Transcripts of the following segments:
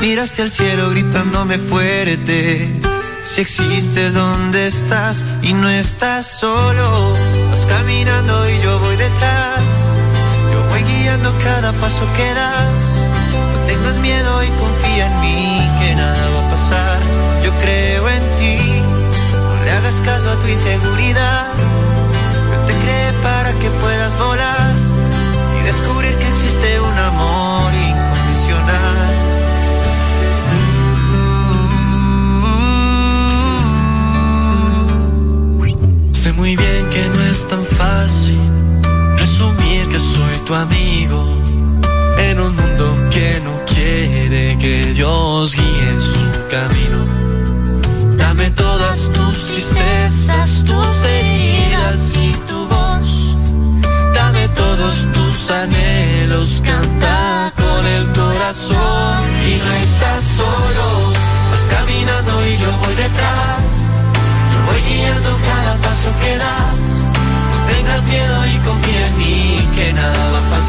Miraste al cielo gritándome fuerte. Si existes, ¿dónde estás? Y no estás solo. Vas caminando y yo voy detrás. Yo voy guiando cada paso que das. No tengas miedo y confía en mí, que nada va a pasar. Yo creo en ti. No le hagas caso a tu inseguridad. Muy bien que no es tan fácil resumir que soy tu amigo en un mundo que no quiere que Dios guíe su camino. Dame todas tus tristezas, tus heridas y tu voz. Dame todos tus anhelos, canta con el corazón. Y no estás solo, vas caminando y yo voy detrás. Yo voy guiando cada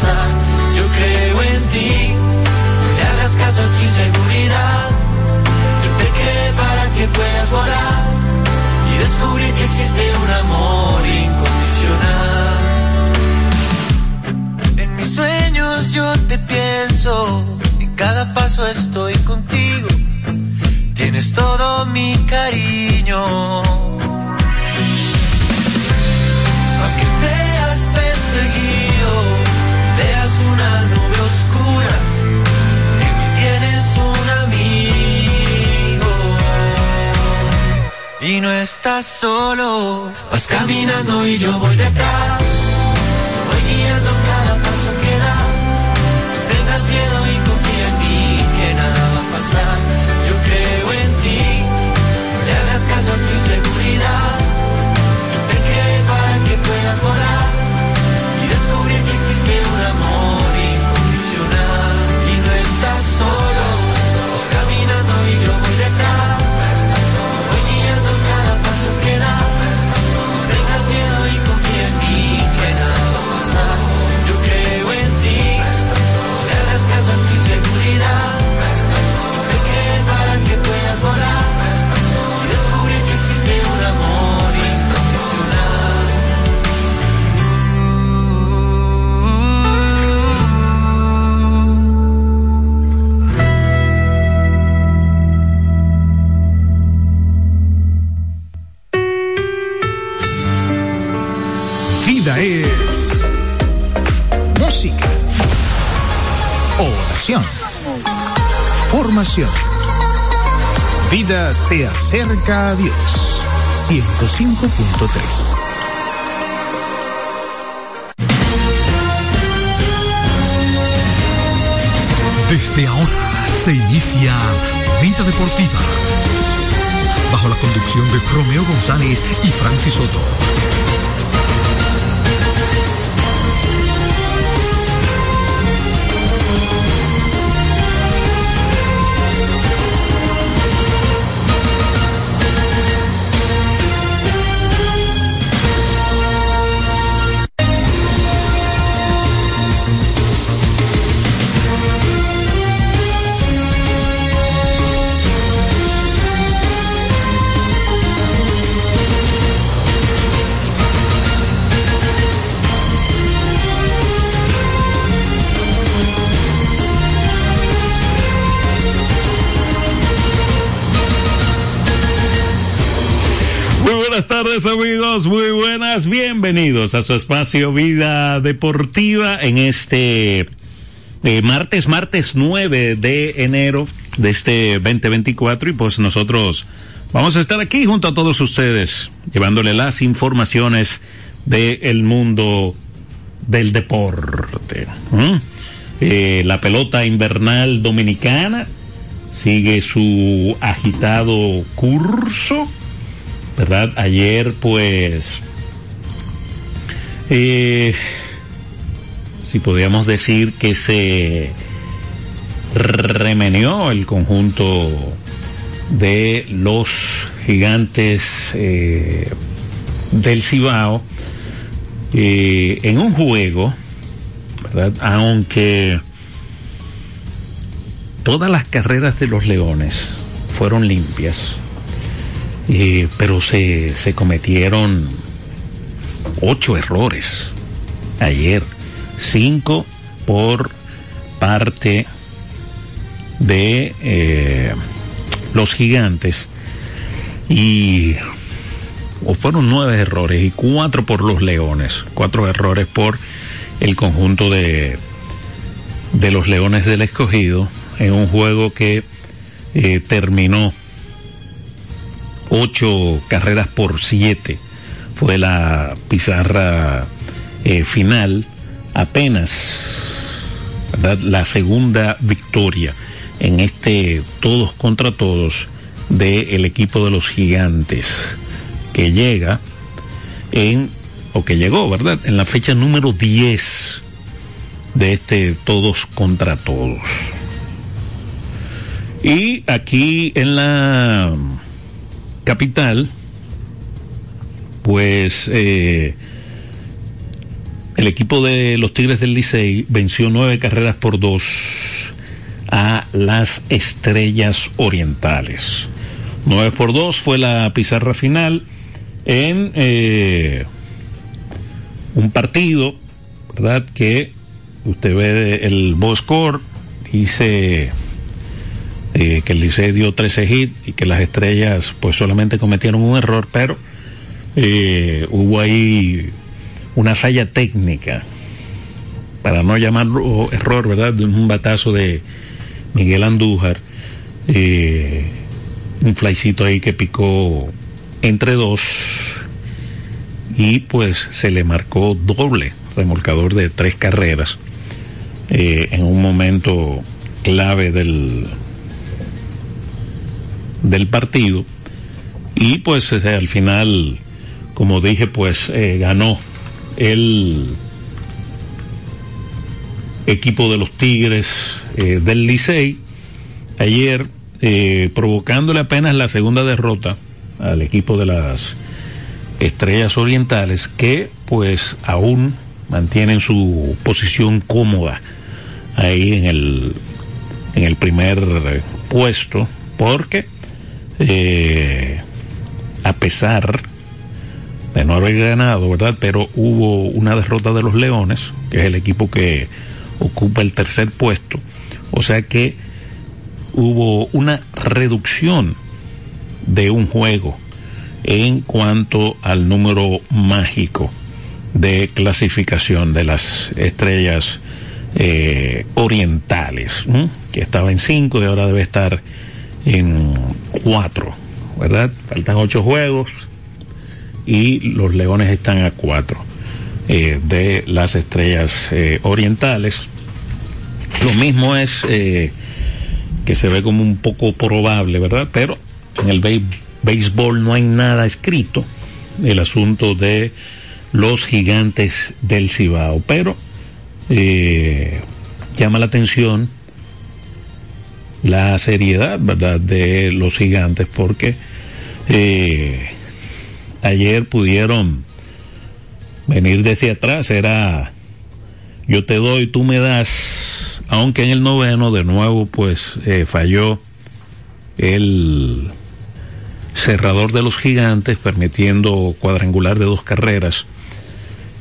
Yo creo en ti, no le hagas caso a tu inseguridad. Yo te creé para que puedas volar y descubrir que existe un amor incondicional. En mis sueños yo te pienso, en cada paso estoy contigo. Tienes todo mi cariño. Aunque no estás solo, vas caminando y yo voy detrás. Te acerca a Dios. 105.3. Desde ahora se inicia Vida Deportiva. Bajo la conducción de Romeo González y Francis Soto. Buenas tardes amigos, muy buenas, bienvenidos a su espacio Vida Deportiva en este eh, martes, martes 9 de enero de este 2024 y pues nosotros vamos a estar aquí junto a todos ustedes llevándole las informaciones del mundo del deporte. ¿Mm? Eh, la pelota invernal dominicana sigue su agitado curso. ¿Verdad? Ayer, pues, eh, si podríamos decir que se remenió el conjunto de los gigantes eh, del Cibao eh, en un juego, ¿verdad? Aunque todas las carreras de los Leones fueron limpias, eh, pero se, se cometieron ocho errores ayer, cinco por parte de eh, los gigantes. Y o fueron nueve errores y cuatro por los leones, cuatro errores por el conjunto de, de los leones del escogido en un juego que eh, terminó ocho carreras por siete fue la pizarra eh, final apenas la segunda victoria en este todos contra todos del equipo de los gigantes que llega en, o que llegó, ¿verdad? En la fecha número 10 de este todos contra todos. Y aquí en la capital, pues eh, el equipo de los Tigres del Licey venció nueve carreras por dos a las Estrellas Orientales. 9 por 2 fue la pizarra final en eh, un partido, ¿verdad? Que usted ve el boss score, dice que el Licey dio 13 hits y que las estrellas pues solamente cometieron un error, pero eh, hubo ahí una falla técnica, para no llamarlo error, ¿verdad? Un batazo de Miguel Andújar, eh, un flycito ahí que picó entre dos y pues se le marcó doble remolcador de tres carreras eh, en un momento clave del del partido. Y pues al final como dije pues eh, ganó el equipo de los Tigres eh, del Licey ayer eh, provocándole apenas la segunda derrota al equipo de las Estrellas Orientales que pues aún mantienen su posición cómoda ahí en el en el primer puesto porque eh, a pesar de no haber ganado, ¿verdad? Pero hubo una derrota de los Leones, que es el equipo que ocupa el tercer puesto. O sea que hubo una reducción de un juego en cuanto al número mágico de clasificación de las estrellas eh, orientales, que estaba en cinco y ahora debe estar en cuatro, ¿verdad? Faltan ocho juegos y los leones están a cuatro. Eh, de las estrellas eh, orientales. Lo mismo es eh, que se ve como un poco probable, ¿verdad? Pero en el béisbol no hay nada escrito, el asunto de los gigantes del Cibao, pero llama la atención la seriedad, ¿verdad?, de los gigantes, porque ayer pudieron venir desde atrás era yo te doy, tú me das, aunque en el noveno de nuevo pues eh, falló el cerrador de los gigantes permitiendo cuadrangular de dos carreras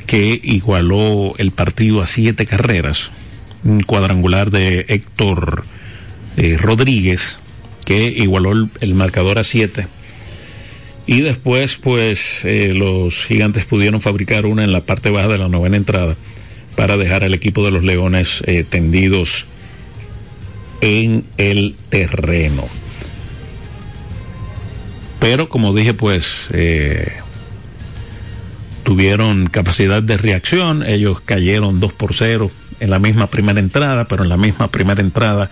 que igualó el partido a siete carreras, un cuadrangular de Héctor eh, Rodríguez que igualó el, marcador a siete y después, pues, eh, los gigantes pudieron fabricar una en la parte baja de la novena entrada para dejar al equipo de los Leones eh, tendidos en el terreno. Pero como dije, pues tuvieron capacidad de reacción. Ellos cayeron 2 por 0 en la misma primera entrada, pero en la misma primera entrada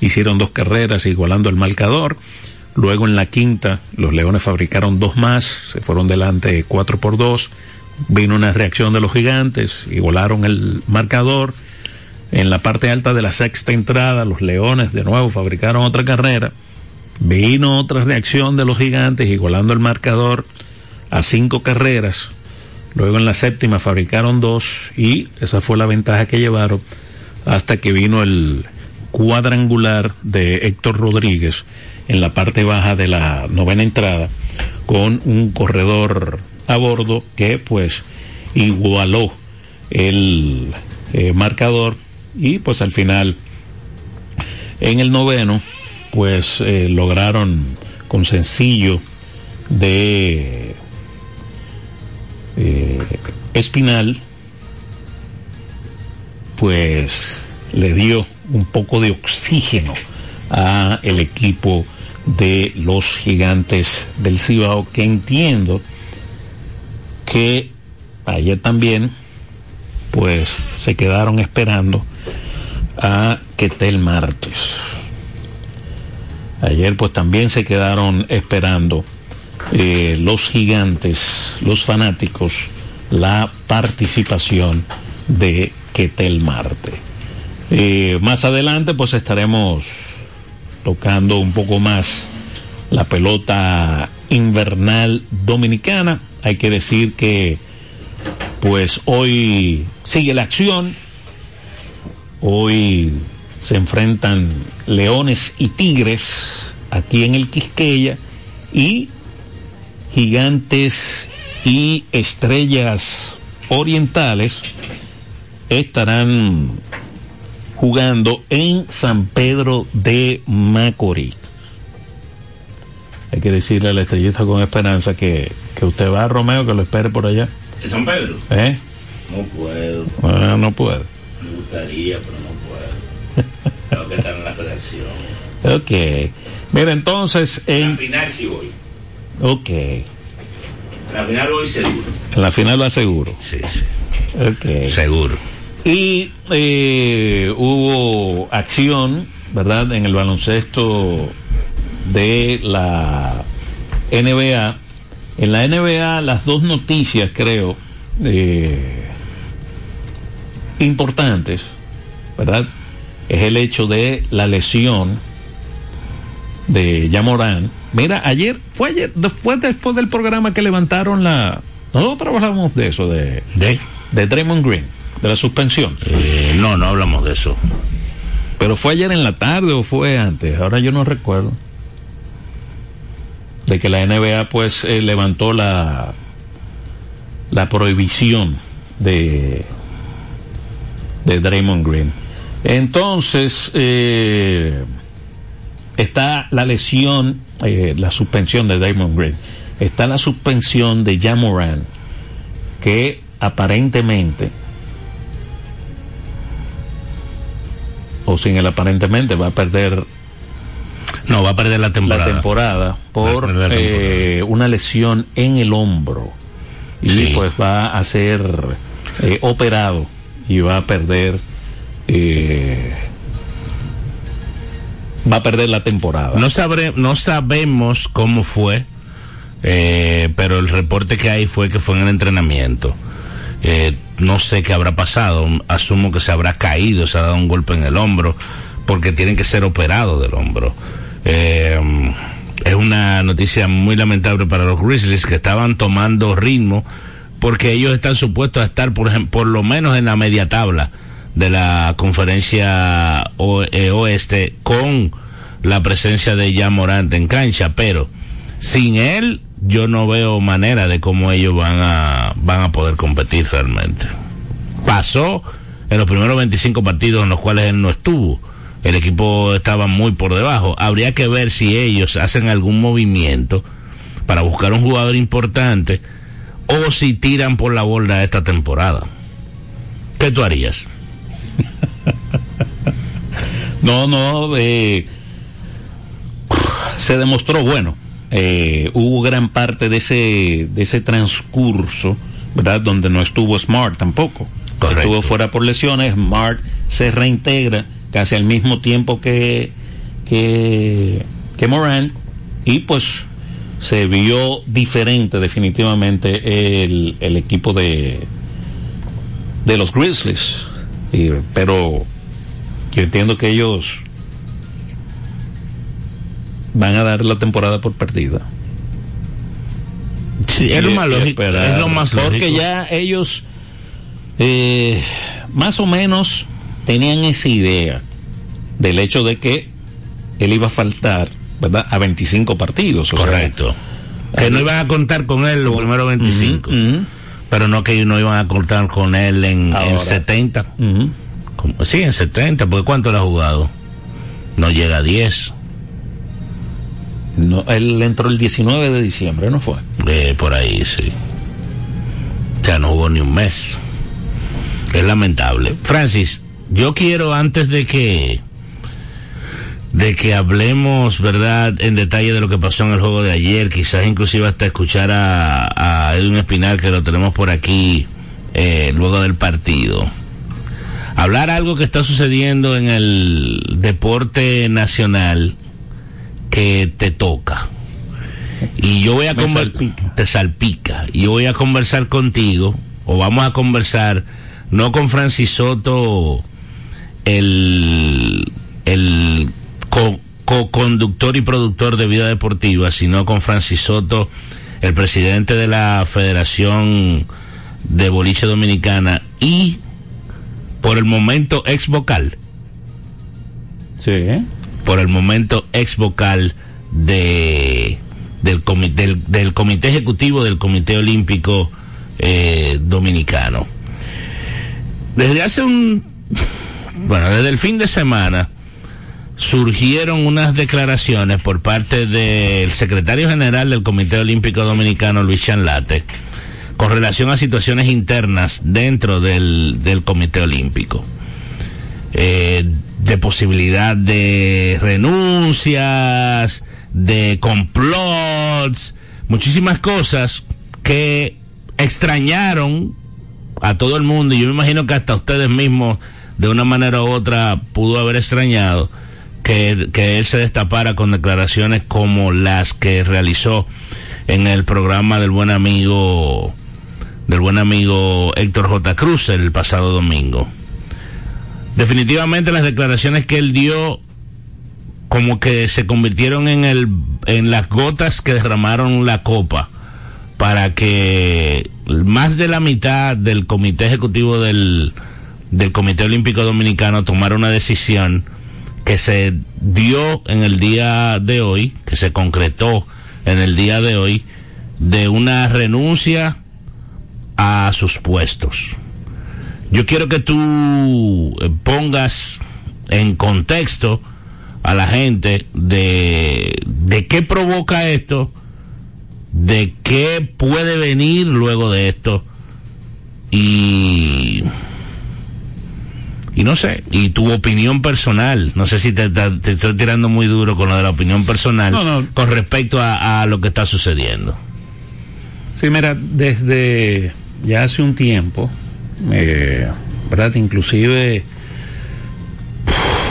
hicieron dos carreras igualando el marcador. Luego en la quinta, los Leones fabricaron dos más, se fueron delante cuatro por dos. Vino una reacción de los gigantes y volaron el marcador. En la parte alta de la sexta entrada, los Leones de nuevo fabricaron otra carrera. Vino otra reacción de los gigantes igualando el marcador a cinco carreras. Luego en la séptima fabricaron dos y esa fue la ventaja que llevaron hasta que vino el cuadrangular de Héctor Rodríguez en la parte baja de la novena entrada con un corredor a bordo que pues igualó el eh, marcador y pues al final en el noveno pues eh, lograron con sencillo de eh, Espinal pues le dio un poco de oxígeno a el equipo de los gigantes del Cibao que entiendo que ayer también pues se quedaron esperando a Ketel Martes. Ayer pues también se quedaron esperando eh, los gigantes, los fanáticos, la participación de Ketel Marte. Eh, más adelante pues estaremos tocando un poco más la pelota invernal dominicana. Hay que decir que pues hoy sigue la acción. Hoy se enfrentan leones y tigres aquí en el Quisqueya y gigantes y estrellas orientales estarán jugando en San Pedro de Macorís. Hay que decirle a la estrellita con esperanza que, que usted va a Romeo, que lo espere por allá. ¿En San Pedro? ¿Eh? No puedo. Ah, no puede. Me gustaría, pero no puedo. Tengo que estar en la redacción. Ok. Mira, entonces, En en... la final sí voy. Ok. En la final voy seguro. En la final lo aseguro. Sí, sí. Ok. Seguro. Y eh, hubo acción, ¿verdad?, en el baloncesto de la NBA. En la NBA, las dos noticias, creo, eh, importantes, ¿verdad? Es el hecho de la lesión de Yamorán. Mira, ayer, fue ayer, después, después del programa que levantaron la... Nosotros trabajamos de eso, de, ¿De? de Draymond Green, de la suspensión. Eh, no, no hablamos de eso. Pero fue ayer en la tarde o fue antes, ahora yo no recuerdo. De que la NBA pues eh, levantó la la prohibición de de Draymond Green. Entonces eh, está la lesión, eh, la suspensión de Draymond Green. Está la suspensión de Jamoran que aparentemente o sin el aparentemente va a perder No, va a perder la temporada. la temporada por eh, una lesión en el hombro y Sí. pues va a ser eh, operado y va a perder eh, va a perder la temporada No, no sabemos cómo fue, eh, pero el reporte que hay fue que fue en el entrenamiento. Eh, no sé qué habrá pasado, asumo que se habrá caído, se ha dado un golpe en el hombro, porque tienen que ser operados del hombro. Eh, es una noticia muy lamentable para los Grizzlies que estaban tomando ritmo, porque ellos están supuestos a estar, por, ejemplo, por lo menos en la media tabla de la conferencia o- eh, oeste con la presencia de Jan Morant en cancha, pero sin él yo no veo manera de cómo ellos van a van a poder competir realmente. Pasó en los primeros 25 partidos en los cuales él no estuvo. El equipo estaba muy por debajo. Habría que ver si ellos hacen algún movimiento para buscar un jugador importante o si tiran por la borda esta temporada. ¿Qué tú harías? No, no, eh, se demostró bueno. Eh, hubo gran parte de ese, de ese transcurso, ¿verdad? Donde no estuvo Smart tampoco. Correcto. Estuvo fuera por lesiones. Smart se reintegra casi al mismo tiempo que, que, que Moran. Y pues se vio diferente definitivamente el, el equipo de, de los Grizzlies. Y- pero yo entiendo que ellos van a dar la temporada por perdida. Sí, es lo más lógico. Es lo más Porque lógico. ya ellos eh, más o menos tenían esa idea del hecho de que él iba a faltar, ¿verdad? A 25 partidos. o sea, Correcto. que no iban a contar con él los primeros 25. Ujú, ujú. Pero no que no iban a contar con él en, en Ahora. 70. Ujú. Como- Sí, en 70, porque ¿cuánto le ha jugado? No llega a 10, No, él entró el 19 de diciembre, ¿no fue? eh, por ahí, sí. Sea, no jugó ni un mes. Es lamentable. Francis, yo quiero antes de que de que hablemos, ¿verdad?, en detalle de lo que pasó en el juego de ayer, quizás inclusive hasta escuchar a, a Edwin Espinal, que lo tenemos por aquí eh, luego del partido. Hablar algo que está sucediendo en el deporte nacional que te toca. Y yo voy a Me conver- salpica. te salpica. Y yo voy a conversar contigo, o vamos a conversar, no con Francis Soto, el, el co- co-conductor y productor de vida deportiva, sino con Francis Soto, el presidente de la Federación de Boliche Dominicana y por el momento ex vocal, Sí. Por el momento ex vocal de del, comi- del, del comité ejecutivo del Comité Olímpico eh, Dominicano. Desde hace un bueno, desde el fin de semana surgieron unas declaraciones por parte del secretario general del Comité Olímpico Dominicano, Luis Chanlate, con relación a situaciones internas dentro del, del Comité Olímpico. Eh, de posibilidad de renuncias, de complots, muchísimas cosas que extrañaron a todo el mundo y yo me imagino que hasta ustedes mismos de una manera u otra pudo haber extrañado que, que él se destapara con declaraciones como las que realizó en el programa del buen amigo del buen amigo Héctor J. Cruz el pasado domingo. Definitivamente las declaraciones que él dio como que se convirtieron en el en las gotas que derramaron la copa para que más de la mitad del comité ejecutivo del del Comité Olímpico Dominicano tomara una decisión que se dio en el día de hoy, que se concretó en el día de hoy, de una renuncia a sus puestos. Yo quiero que tú eh, pongas en contexto a la gente de, de qué provoca esto, de qué puede venir luego de esto y y no sé, y tu opinión personal, no sé si te, te- te estoy tirando muy duro con lo de la opinión personal No, no. con respecto a, a lo que está sucediendo. Sí, mira, desde ya hace un tiempo, eh, ¿verdad? Inclusive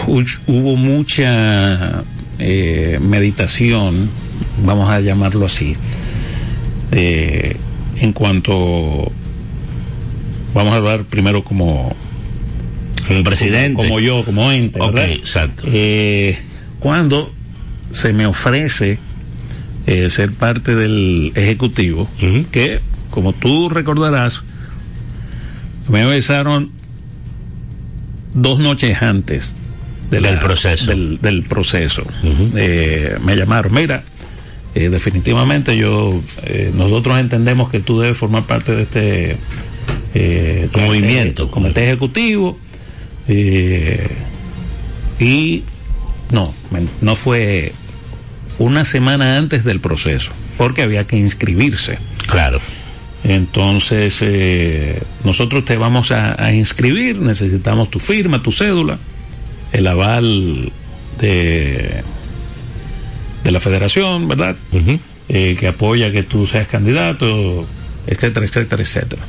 hu- hubo mucha eh, meditación, vamos a llamarlo así, eh, en cuanto, vamos a hablar primero como, Como presidente. como yo, como ente, Ok, ¿verdad? exacto. Eh, cuando se me ofrece ser parte del ejecutivo, que como tú recordarás, me avisaron dos noches antes de Del proceso. Del, del proceso. Eh, me llamaron, mira, eh, definitivamente yo, eh, nosotros entendemos que tú debes formar parte de este eh, Movimiento. comité ejecutivo. eh, y no, no fue una semana antes del proceso, porque había que inscribirse. Claro. Entonces, eh, nosotros te vamos a, a inscribir, necesitamos tu firma, tu cédula, el aval de, de la federación, ¿verdad? Eh, que apoya que tú seas candidato, etcétera, etcétera, etcétera.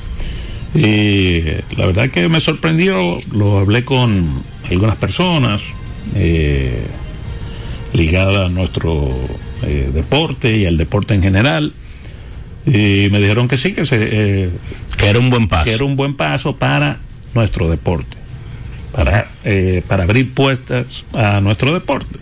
Y la verdad que me sorprendió, lo hablé con algunas personas eh, ligadas a nuestro deporte y al deporte en general. Y me dijeron que sí, que, se, eh, Que era un buen paso. que era un buen paso para nuestro deporte, para, eh, para abrir puertas a nuestro deporte.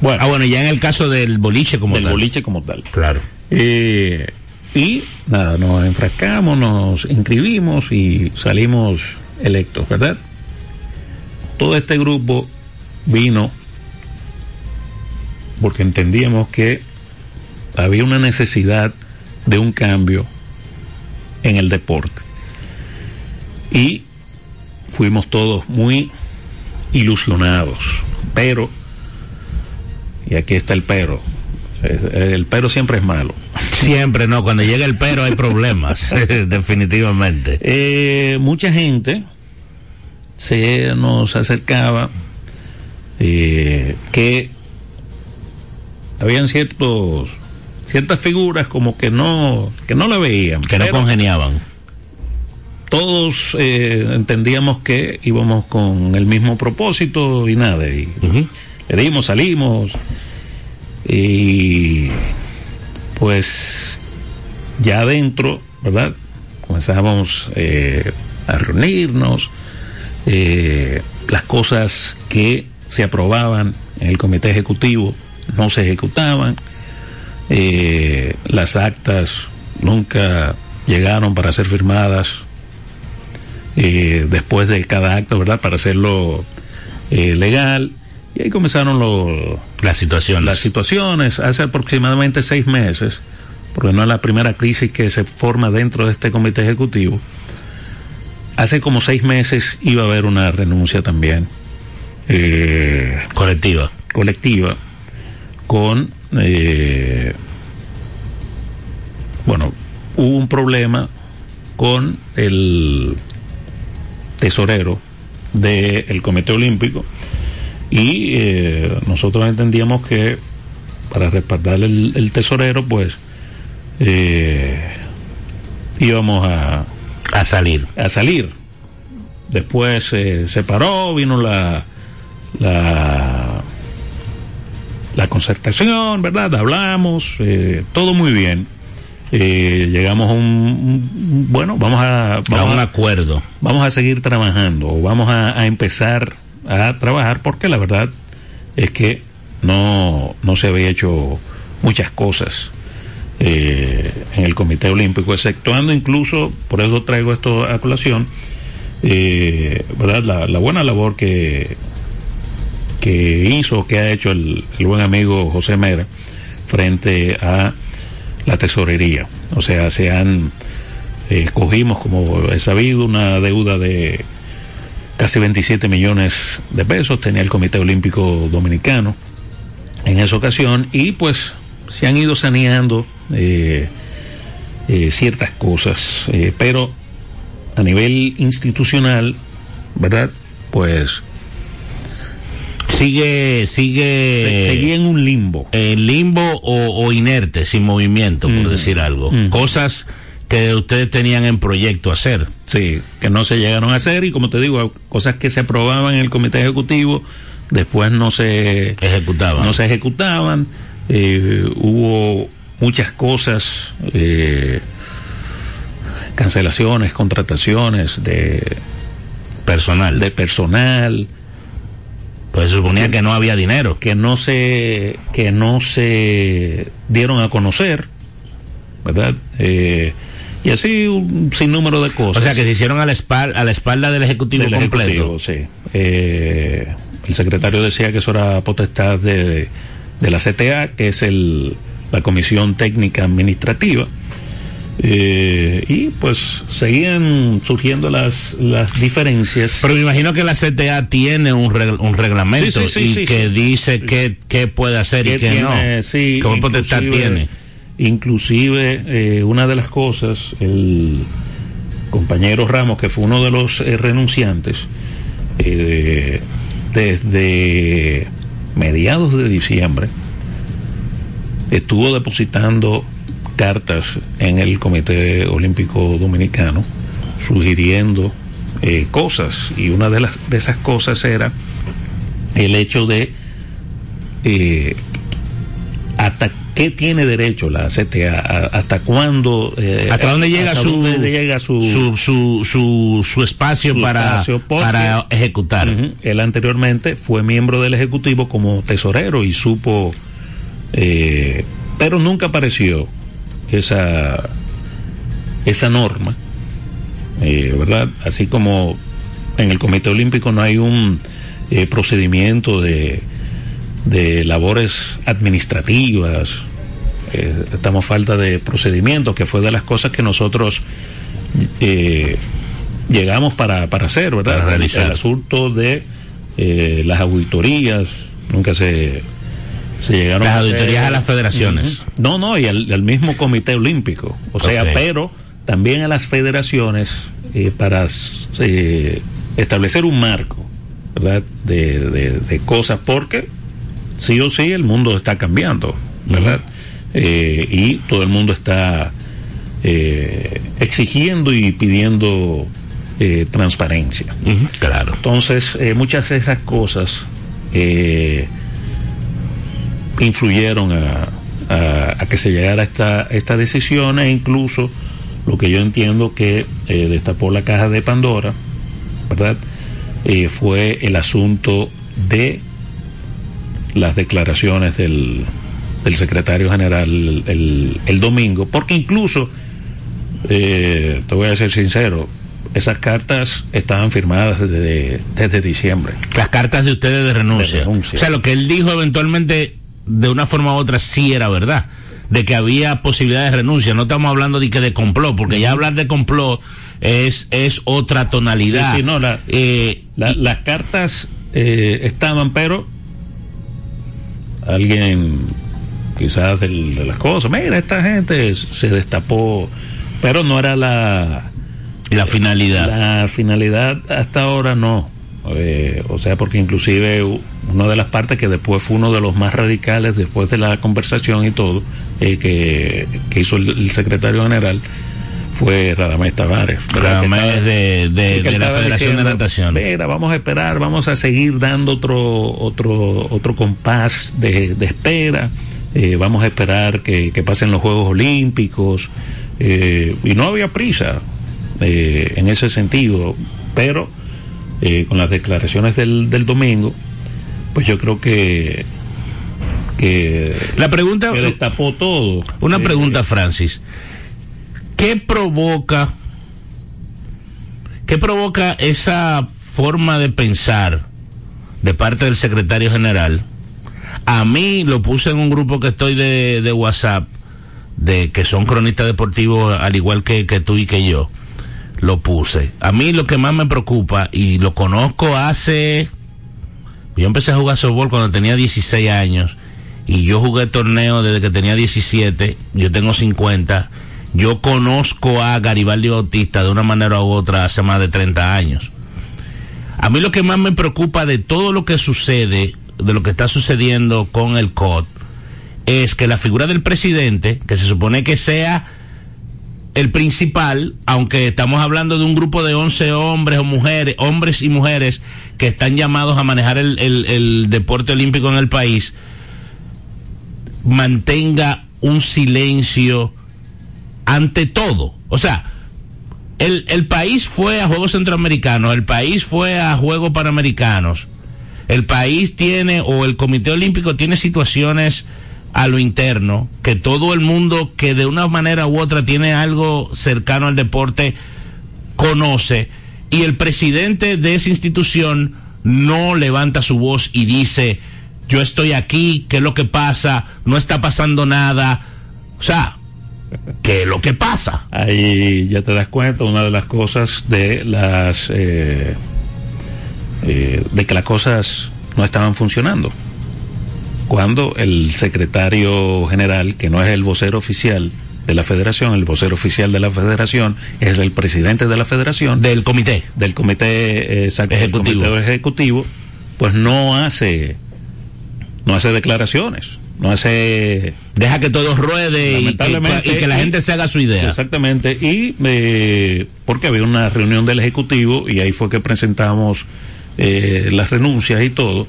Bueno, Ah, bueno, ya en el caso del boliche como del tal. boliche como tal. Claro. Eh, y nada, nos enfrascamos, nos inscribimos y salimos electos, ¿verdad? Todo este grupo vino porque entendíamos que había una necesidad de un cambio en el deporte. Y fuimos todos muy ilusionados, pero, y aquí está el pero, el pero siempre es malo. Siempre, no, cuando llega el pero hay problemas, definitivamente. Eh, mucha gente se nos acercaba eh, que habían ciertos ciertas figuras como que no que no la veían que no congeniaban. todos eh, entendíamos que íbamos con el mismo propósito y nada y le dimos salimos y pues ya adentro verdad comenzamos eh, a reunirnos eh, las cosas que se aprobaban en el comité ejecutivo no se ejecutaban, eh, las actas nunca llegaron para ser firmadas eh, después de cada acto, ¿verdad? Para hacerlo eh, legal. Y ahí comenzaron los, las situaciones. Las situaciones hace aproximadamente seis meses, porque no es la primera crisis que se forma dentro de este comité ejecutivo. Hace como seis meses iba a haber una renuncia también. colectiva. Colectiva con, eh, bueno, hubo un problema con el tesorero del Comité Olímpico y eh, nosotros entendíamos que para respaldar el, tesorero, pues eh, íbamos a, a salir. A salir. Después se paró, vino la, la la concertación, ¿verdad? Hablamos, eh, todo muy bien. Eh, llegamos a un, bueno, vamos a, vamos a un acuerdo. Vamos a seguir trabajando, vamos a, empezar a trabajar porque la verdad es que no, no se había hecho muchas cosas eh, en el Comité Olímpico, exceptuando incluso, por eso traigo esto a colación, ¿verdad? La, la buena labor que que hizo, que ha hecho el, buen amigo José Mera frente a la tesorería. O sea, se han, eh, cogimos, como he sabido, una deuda de casi 27 millones de pesos, tenía el Comité Olímpico Dominicano en esa ocasión, y pues se han ido saneando eh, eh, ciertas cosas, pero a nivel institucional, ¿verdad? Pues sigue sigue seguía en un limbo. en limbo o, inerte sin movimiento por mm. decir algo. Mm. cosas que ustedes tenían en proyecto hacer. Sí que no se llegaron a hacer y como te digo cosas que se aprobaban en el comité ejecutivo después no se ejecutaban. no se ejecutaban. Eh, hubo muchas cosas eh, cancelaciones contrataciones de personal. de personal pues se suponía que no había dinero. Que no se, que no se dieron a conocer, ¿verdad? Eh, y así un sinnúmero de cosas. O sea, que se hicieron a la espalda, a la espalda del Ejecutivo completo. sí. Eh, el secretario decía que eso era potestad de, de la CTA, que es el, la Comisión Técnica Administrativa eh, y pues seguían surgiendo las, las diferencias. Pero me imagino que la CTA tiene un, un reglamento y que dice qué, puede hacer y qué no. Sí, ¿Cómo potestad tiene? Inclusive, eh, una de las cosas, el compañero Ramos, que fue uno de los eh, renunciantes, desde mediados de diciembre, estuvo depositando cartas en el Comité Olímpico Dominicano sugiriendo eh, cosas y una de las de esas cosas era el hecho de eh, hasta qué tiene derecho la CTA, hasta cuándo, eh, hasta dónde llega, su, llega su, su, su, espacio, para, para ejecutar. Él anteriormente fue miembro del Ejecutivo como tesorero y supo, pero nunca apareció esa, esa norma, eh, ¿verdad? Así como en el Comité Olímpico no hay un eh, procedimiento de, de labores administrativas, eh, estamos falta de procedimientos, que fue de las cosas que nosotros eh, llegamos para, para hacer, ¿verdad? Para realizar. El asunto de las auditorías, nunca se, se llegaron Las auditorías a las federaciones. No, no, y al, al mismo Comité Olímpico. O sea, pero también a las federaciones eh, para eh, establecer un marco, ¿verdad? De, de- de cosas, porque sí o sí el mundo está cambiando, ¿verdad? Eh, y todo el mundo está eh, exigiendo y pidiendo transparencia. Claro. Entonces, muchas de esas cosas eh, influyeron a, a- a que se llegara a esta, esta decisión e incluso lo que yo entiendo que eh, destapó la caja de Pandora, ¿verdad? Eh, fue el asunto de las declaraciones del, del secretario general el, el- el domingo, porque incluso, eh, te voy a ser sincero, esas cartas estaban firmadas desde, desde diciembre. Las cartas de ustedes de renuncia. De renuncia. O sea, lo que él dijo eventualmente, de una forma u otra, sí era verdad. De que había posibilidad de renuncia. No estamos hablando de que de complot, porque ya hablar de complot es, es otra tonalidad. Sí, sí, no, la- Eh, La- y- las cartas eh, estaban, pero alguien quizás del- de las cosas, mira, esta gente se destapó, pero no era la, la finalidad. la finalidad hasta ahora no. Eh, o sea, porque inclusive una de las partes que después fue uno de los más radicales después de la conversación y todo, eh, que, que hizo el, el secretario general, fue Radamés Tavares. Radamés estaba- de- de- sí, de la Federación de Natación. Mira, vamos a esperar, vamos a seguir dando otro, otro, otro compás de, de espera. eh, vamos a esperar que, que pasen los Juegos Olímpicos. eh, y no había prisa eh, en ese sentido, pero eh, con las declaraciones del, del domingo, pues yo creo que que, La pregunta, que destapó todo. una Eh, pregunta, Francis. ¿Qué provoca, qué provoca esa forma de pensar de parte del secretario general? A mí lo puse en un grupo que estoy de, de WhatsApp, de que son cronistas deportivos al igual que, que tú y que yo. Lo puse. A mí lo que más me preocupa, y lo conozco hace yo empecé a jugar softball cuando tenía 16 años y yo jugué torneo desde que tenía 17, yo tengo 50. Yo conozco a Garibaldi Bautista de una manera u otra hace más de 30 años. A mí lo que más me preocupa de todo lo que sucede, de lo que está sucediendo con el COD, es que la figura del presidente, que se supone que sea el principal, aunque estamos hablando de un grupo de 11 hombres o mujeres, hombres y mujeres que están llamados a manejar el, deporte olímpico en el país, mantenga un silencio ante todo. O sea, el, el país fue a Juegos Centroamericanos, el país fue a Juegos Panamericanos, el país tiene, o el Comité Olímpico tiene situaciones a lo interno, que todo el mundo que de una manera u otra tiene algo cercano al deporte conoce, y el presidente de esa institución no levanta su voz y dice, yo estoy aquí, ¿qué es lo que pasa? No está pasando nada. O sea, ¿qué es lo que pasa? Ahí ya te das cuenta, una de las cosas de las eh, eh, de que las cosas no estaban funcionando. Cuando el secretario general, que no es el vocero oficial de la federación, el vocero oficial de la federación es el presidente de la federación, Del comité. del comité, eh, exacto, del Ejecutivo. comité ejecutivo, pues no hace, no hace declaraciones, no hace Deja que todo ruede y que, Lamentablemente, y que la y- gente se haga su idea. Exactamente, y eh, porque había una reunión del Ejecutivo y ahí fue que presentamos eh, las renuncias y todo,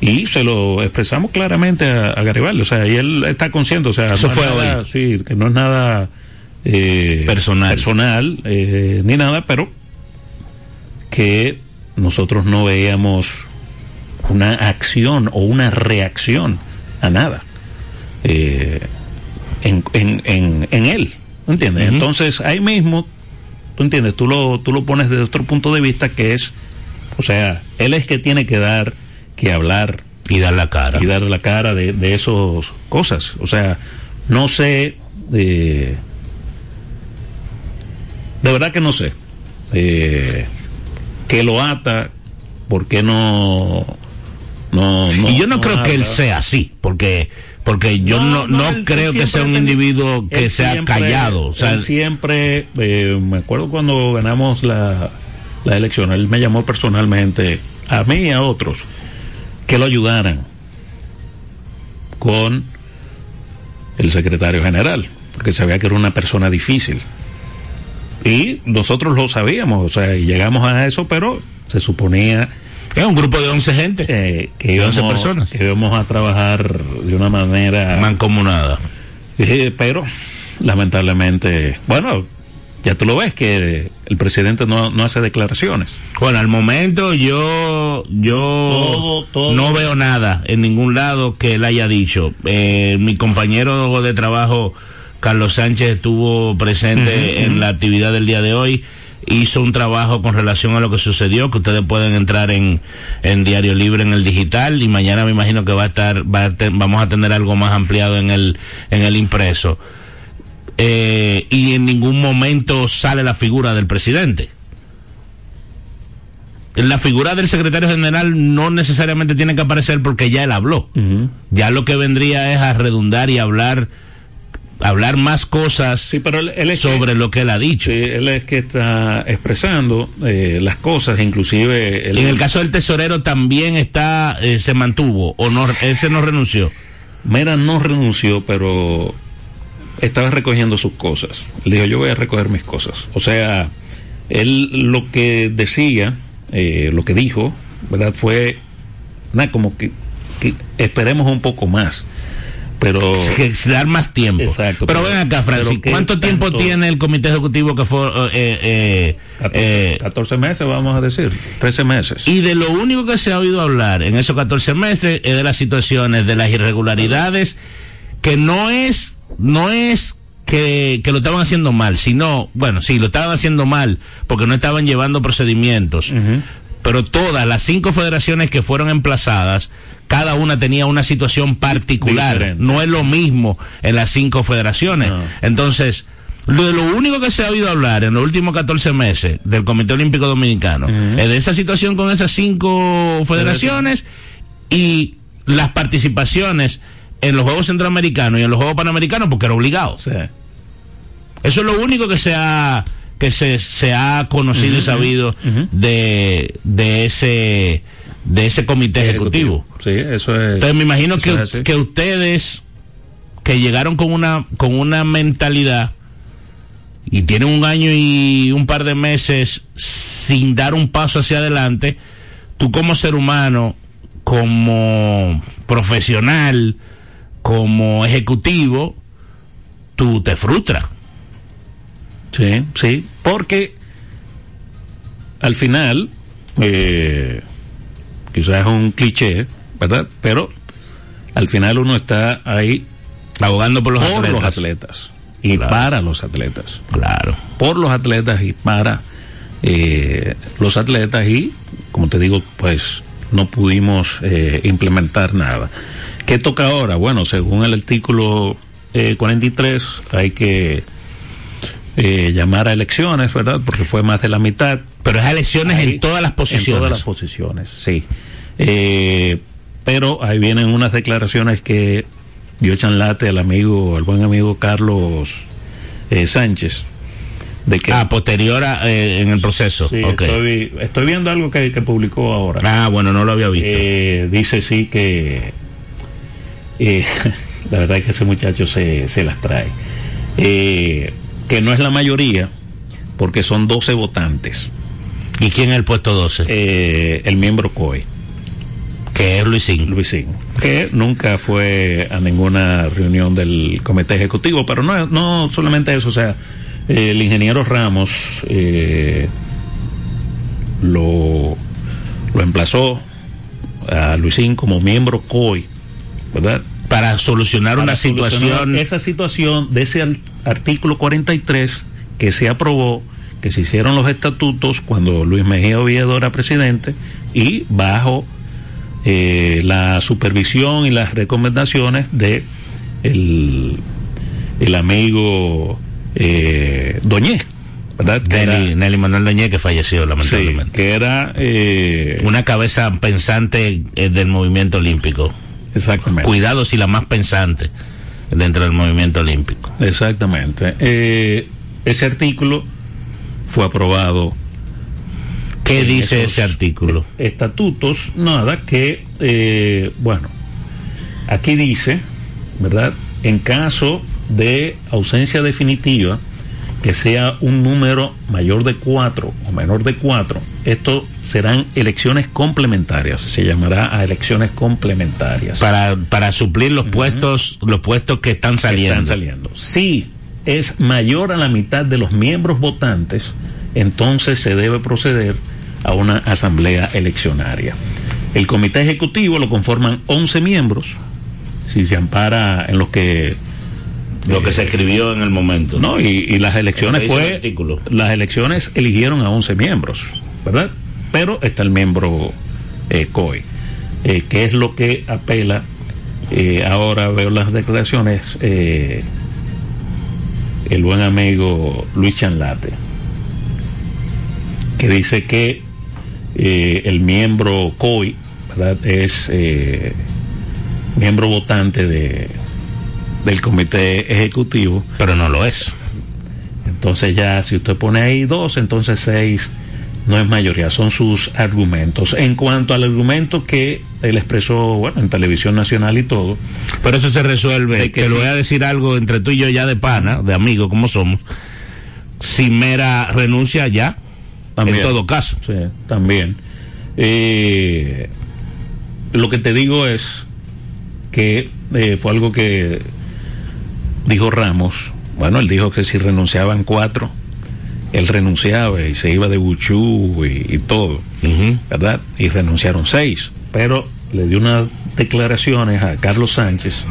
y se lo expresamos claramente a, a Garibaldi, o sea, y él está consciente, o sea, Eso no fue es nada, hoy. sí, que no es nada eh, Personal. personal eh, ni nada, pero que nosotros no veíamos una acción o una reacción a nada eh, en, en, en, en él, ¿entiendes? Entonces ahí mismo, tú entiendes, tú lo, tú lo pones desde otro punto de vista que es O sea, él es que tiene que dar, que hablar. Y dar la cara. Y dar la cara de, de esas cosas. O sea, no sé. Eh, de verdad que no sé. Eh, ¿Qué lo ata? ¿Por qué no.? No, no y yo no, no creo que él sea así, porque porque yo no, no, creo que sea un individuo que sea siempre- callado. O sea, él siempre, eh, me acuerdo cuando ganamos la, la elección, él me llamó personalmente, a mí y a otros, que lo ayudaran con el secretario general, porque sabía que era una persona difícil. Y nosotros lo sabíamos, o sea, llegamos a eso, pero se suponía es un grupo de 11 gente, eh, que, De 11 íbamos, personas. que íbamos a trabajar de una manera mancomunada. eh, pero lamentablemente, bueno, ya tú lo ves que el presidente no, no hace declaraciones. Bueno, al momento yo yo Todo, todo. no veo nada en ningún lado que él haya dicho. Eh, mi compañero de trabajo Carlos Sánchez estuvo presente en la actividad del día de hoy. Hizo un trabajo con relación a lo que sucedió, que ustedes pueden entrar en, en Diario Libre en el digital y mañana me imagino que va a estar, va a vamos a tener algo más ampliado en el, en el impreso. Eh, y en ningún momento sale la figura del presidente la figura del secretario general no necesariamente tiene que aparecer porque ya él habló. Ya lo que vendría es a redundar y hablar hablar más cosas Sí, pero él, él que- sobre lo que él ha dicho. sí, él es que está expresando eh, las cosas, inclusive él- En el caso del tesorero también está eh, se mantuvo o no ese no renunció. Mera no renunció, pero estaba recogiendo sus cosas. Le dijo, yo voy a recoger mis cosas. O sea, él lo que decía, eh, lo que dijo, ¿verdad? Fue, nada, como que, que esperemos un poco más. Pero... Que dar más tiempo. Exacto, pero, pero- ven acá, Francis, pero ¿qué ¿cuánto tiempo tiene el comité ejecutivo que fue eh, eh, 14, eh, 14 meses, vamos a decir, 13 meses. Y de lo único que se ha oído hablar en esos 14 meses es de las situaciones, de las irregularidades, que no es, no es que, que lo estaban haciendo mal, sino, bueno, sí, lo estaban haciendo mal porque no estaban llevando procedimientos, pero todas las cinco federaciones que fueron emplazadas, cada una tenía una situación particular, Diferente. no es lo mismo en las cinco federaciones. No. Entonces, lo, lo único que se ha oído hablar en los últimos 14 meses del Comité Olímpico Dominicano es de esa situación con esas cinco federaciones y las participaciones en los Juegos Centroamericanos y en los Juegos Panamericanos porque era obligado. Eso es lo único que se ha que se, se ha conocido y sabido de, de ese de ese comité ejecutivo. Sí, eso es. Entonces me imagino que, es que ustedes que llegaron con una con una mentalidad y tienen un año y un par de meses sin dar un paso hacia adelante, tú como ser humano, como profesional, como ejecutivo, tú te frustras. Sí, sí, porque al final, eh, quizás es un cliché, ¿verdad? Pero al final uno está ahí Abogando por los por atletas. los atletas y Claro. para los atletas. Claro. Por los atletas y para eh, los atletas y, como te digo, pues no pudimos eh, implementar nada. ¿Qué toca ahora? Bueno, según el artículo eh, 43 hay que eh, llamar a elecciones, ¿verdad? Porque fue más de la mitad. Pero es elecciones Ahí, en todas las posiciones. En todas las posiciones, sí. Eh, pero ahí vienen unas declaraciones que dio chanlate al amigo, al buen amigo Carlos eh, Sánchez. De que, Ah, posterior a, eh, en el proceso. sí, Ok. estoy, estoy viendo algo que, que publicó ahora. Ah, bueno, no lo había visto. Eh, dice sí que eh, la verdad es que ese muchacho se, se las trae. Eh, que no es la mayoría, porque son 12 votantes. ¿Y quién es el puesto 12? Eh, el miembro COE. que es Luisín. Luisín, que nunca fue a ninguna reunión del comité ejecutivo, pero no, no solamente eso, o sea, el ingeniero Ramos eh, lo, lo emplazó a Luisín como miembro COI, ¿verdad? Para solucionar Para una solucionar situación. Esa situación de ese artículo 43 que se aprobó, que se hicieron los estatutos cuando Luis Mejía Oviedo era presidente y bajo eh, la supervisión y las recomendaciones de el, el amigo eh, Doñé, ¿verdad? Nelly, era- Nelly Manuel Doñé que falleció sí, lamentablemente. que era eh, Una cabeza pensante eh, del movimiento olímpico. Exactamente. Cuidado si la más pensante dentro del movimiento olímpico. Exactamente. Eh, ese artículo fue aprobado. ¿Qué dice ese artículo? Estatutos, nada, que, eh, bueno, aquí dice, ¿verdad? En caso de ausencia definitiva, que sea un número mayor de cuatro o menor de cuatro, esto serán elecciones complementarias, se llamará a elecciones complementarias. Para, para suplir los puestos, los puestos que están que saliendo. están saliendo. Si es mayor a la mitad de los miembros votantes, entonces se debe proceder a una asamblea eleccionaria. El comité ejecutivo lo conforman 11 miembros, si se ampara en los que Lo que se escribió en el momento. no y, y las elecciones el fue artículo. las elecciones eligieron a 11 miembros, ¿verdad? Pero está el miembro eh, COI, eh, que es lo que apela. eh, ahora veo las declaraciones. eh, el buen amigo Luis Chanlate, que dice que eh, el miembro COI ¿verdad? es eh, miembro votante de, del comité ejecutivo. Pero no lo es. Entonces ya si usted pone ahí dos, entonces seis no es mayoría, son sus argumentos. En cuanto al argumento que él expresó, bueno, en televisión nacional y todo, Pero eso se resuelve. Que Te lo sí. voy a decir algo entre tú y yo ya de pana, de amigo como somos. Si mera renuncia ya, También. en todo caso. sí, también. Eh, lo que te digo es que eh, fue algo que dijo Ramos. Bueno, él dijo que si renunciaban cuatro, él renunciaba y se iba de Buchú y, y todo. ¿verdad? Y renunciaron seis, pero le dio unas declaraciones a Carlos Sánchez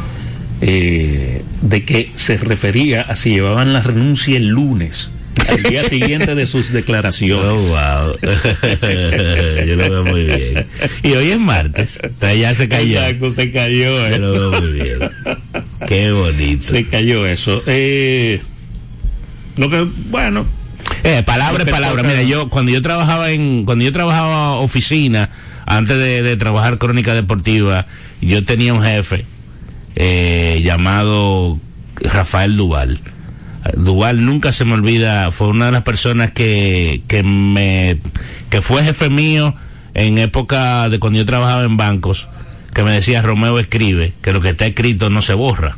eh, de que se refería a si llevaban la renuncia el lunes, al día siguiente de sus Oh, declaraciones. wow. Yo lo veo muy bien. Y hoy es martes. Entonces ya se cayó. Exacto, se cayó Yo lo veo muy bien. Qué bonito. Se cayó eso. Eh, lo que, bueno, Eh, palabra es palabra. toca- Mira, yo cuando yo trabajaba en cuando yo trabajaba oficina antes de, de trabajar crónica deportiva, yo tenía un jefe eh, llamado Rafael Duval. Duval nunca se me olvida, fue una de las personas que, que me que fue jefe mío en época de cuando yo trabajaba en bancos, que me decía Romeo escribe, que lo que está escrito no se borra.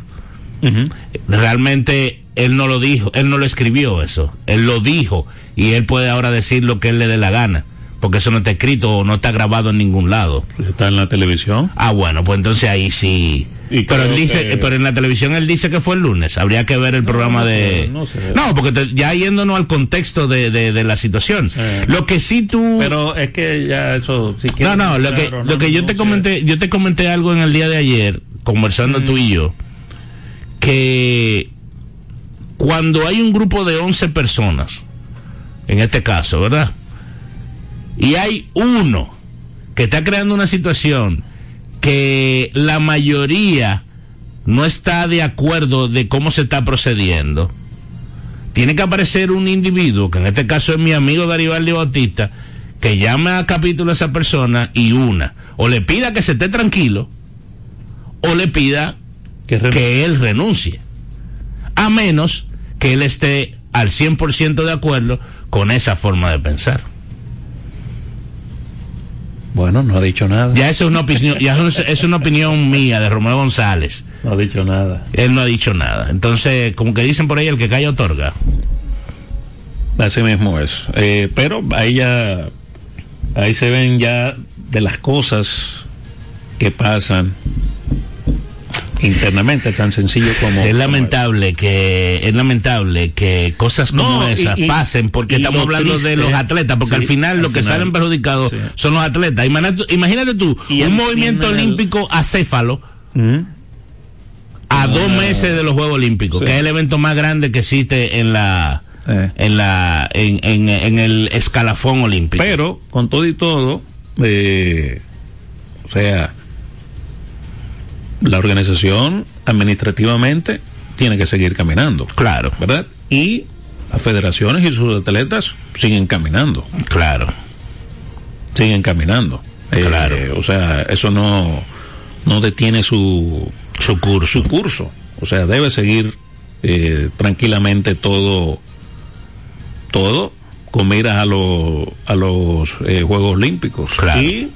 Realmente él no lo dijo, él no lo escribió eso, él lo dijo y él puede ahora decir lo que él le dé la gana, porque eso no está escrito o no está grabado en ningún lado. está en la televisión. Ah, bueno, pues entonces ahí sí. Y pero él dice, que- pero en la televisión él dice que fue el lunes. Habría que ver el programa no de. no sé. No, porque te- ya yéndonos al contexto de, de, de la situación. Lo que sí tú. Pero es que ya eso, si no, no, lo que, lo que yo te sé. comenté, yo te comenté algo en el día de ayer, conversando tú y yo, que cuando hay un grupo de 11 personas, en este caso, ¿verdad? Y hay uno que está creando una situación que la mayoría no está de acuerdo de cómo se está procediendo, tiene que aparecer un individuo, que en este caso es mi amigo Garibaldi Bautista, que llame a capítulo a esa persona y una, o le pida que se esté tranquilo, o le pida Que él renuncie. A menos que él esté al 100% de acuerdo con esa forma de pensar. Bueno, no ha dicho nada. Ya eso es una opinión, ya es una opinión mía de Romeo González. No ha dicho nada. Él no ha dicho nada. Entonces, como que dicen por ahí, el que calla otorga. Así mismo es. Eh, pero ahí ya, ahí se ven ya de las cosas que pasan internamente, tan sencillo como... Es lamentable que es lamentable que cosas como No, esas y- pasen porque estamos lo hablando de los atletas porque sí, al final al los que salen perjudicados Sí. son los atletas imagínate, tú Y un movimiento final- olímpico acéfalo ¿Mm? a dos meses de los Juegos Olímpicos Sí. que es el evento más grande que existe en la Eh. en la en, en, en el escalafón olímpico. Pero, con todo y todo, eh, o sea, la organización administrativamente tiene que seguir caminando, claro, ¿verdad? Y las federaciones y sus atletas siguen caminando, claro. siguen caminando. Eh, Claro. o sea, eso no, no detiene su, Su curso. su curso. O sea, debe seguir eh, tranquilamente todo, todo con miras a, los a los eh, Juegos Olímpicos. Claro. Y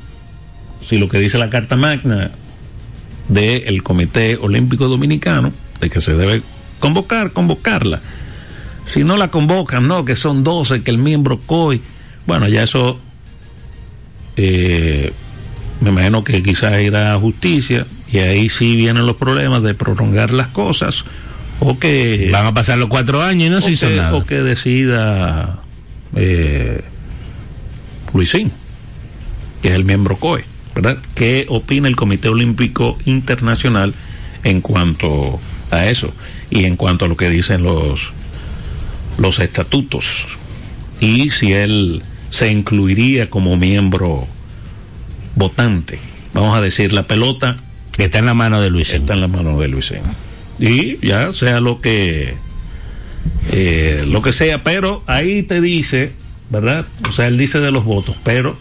si lo que dice la Carta Magna del Comité Olímpico Dominicano, de que se debe convocar, convocarla. Si no la convocan, no, que son 12, que el miembro COI, bueno, ya eso eh, me imagino que quizás irá a justicia y ahí sí vienen los problemas de prolongar las cosas o que Van a pasar los cuatro años y no se hizo que, nada. o que decida eh, Luisín que es el miembro COE ¿verdad? ¿qué opina el Comité Olímpico Internacional en cuanto a eso y en cuanto a lo que dicen los los estatutos y si él se incluiría como miembro votante vamos a decir la pelota Que está en la mano de Luis. está en la mano de Luisín. Y ya sea lo que eh, lo que sea, pero ahí te dice, ¿verdad? O sea, él dice de los votos, pero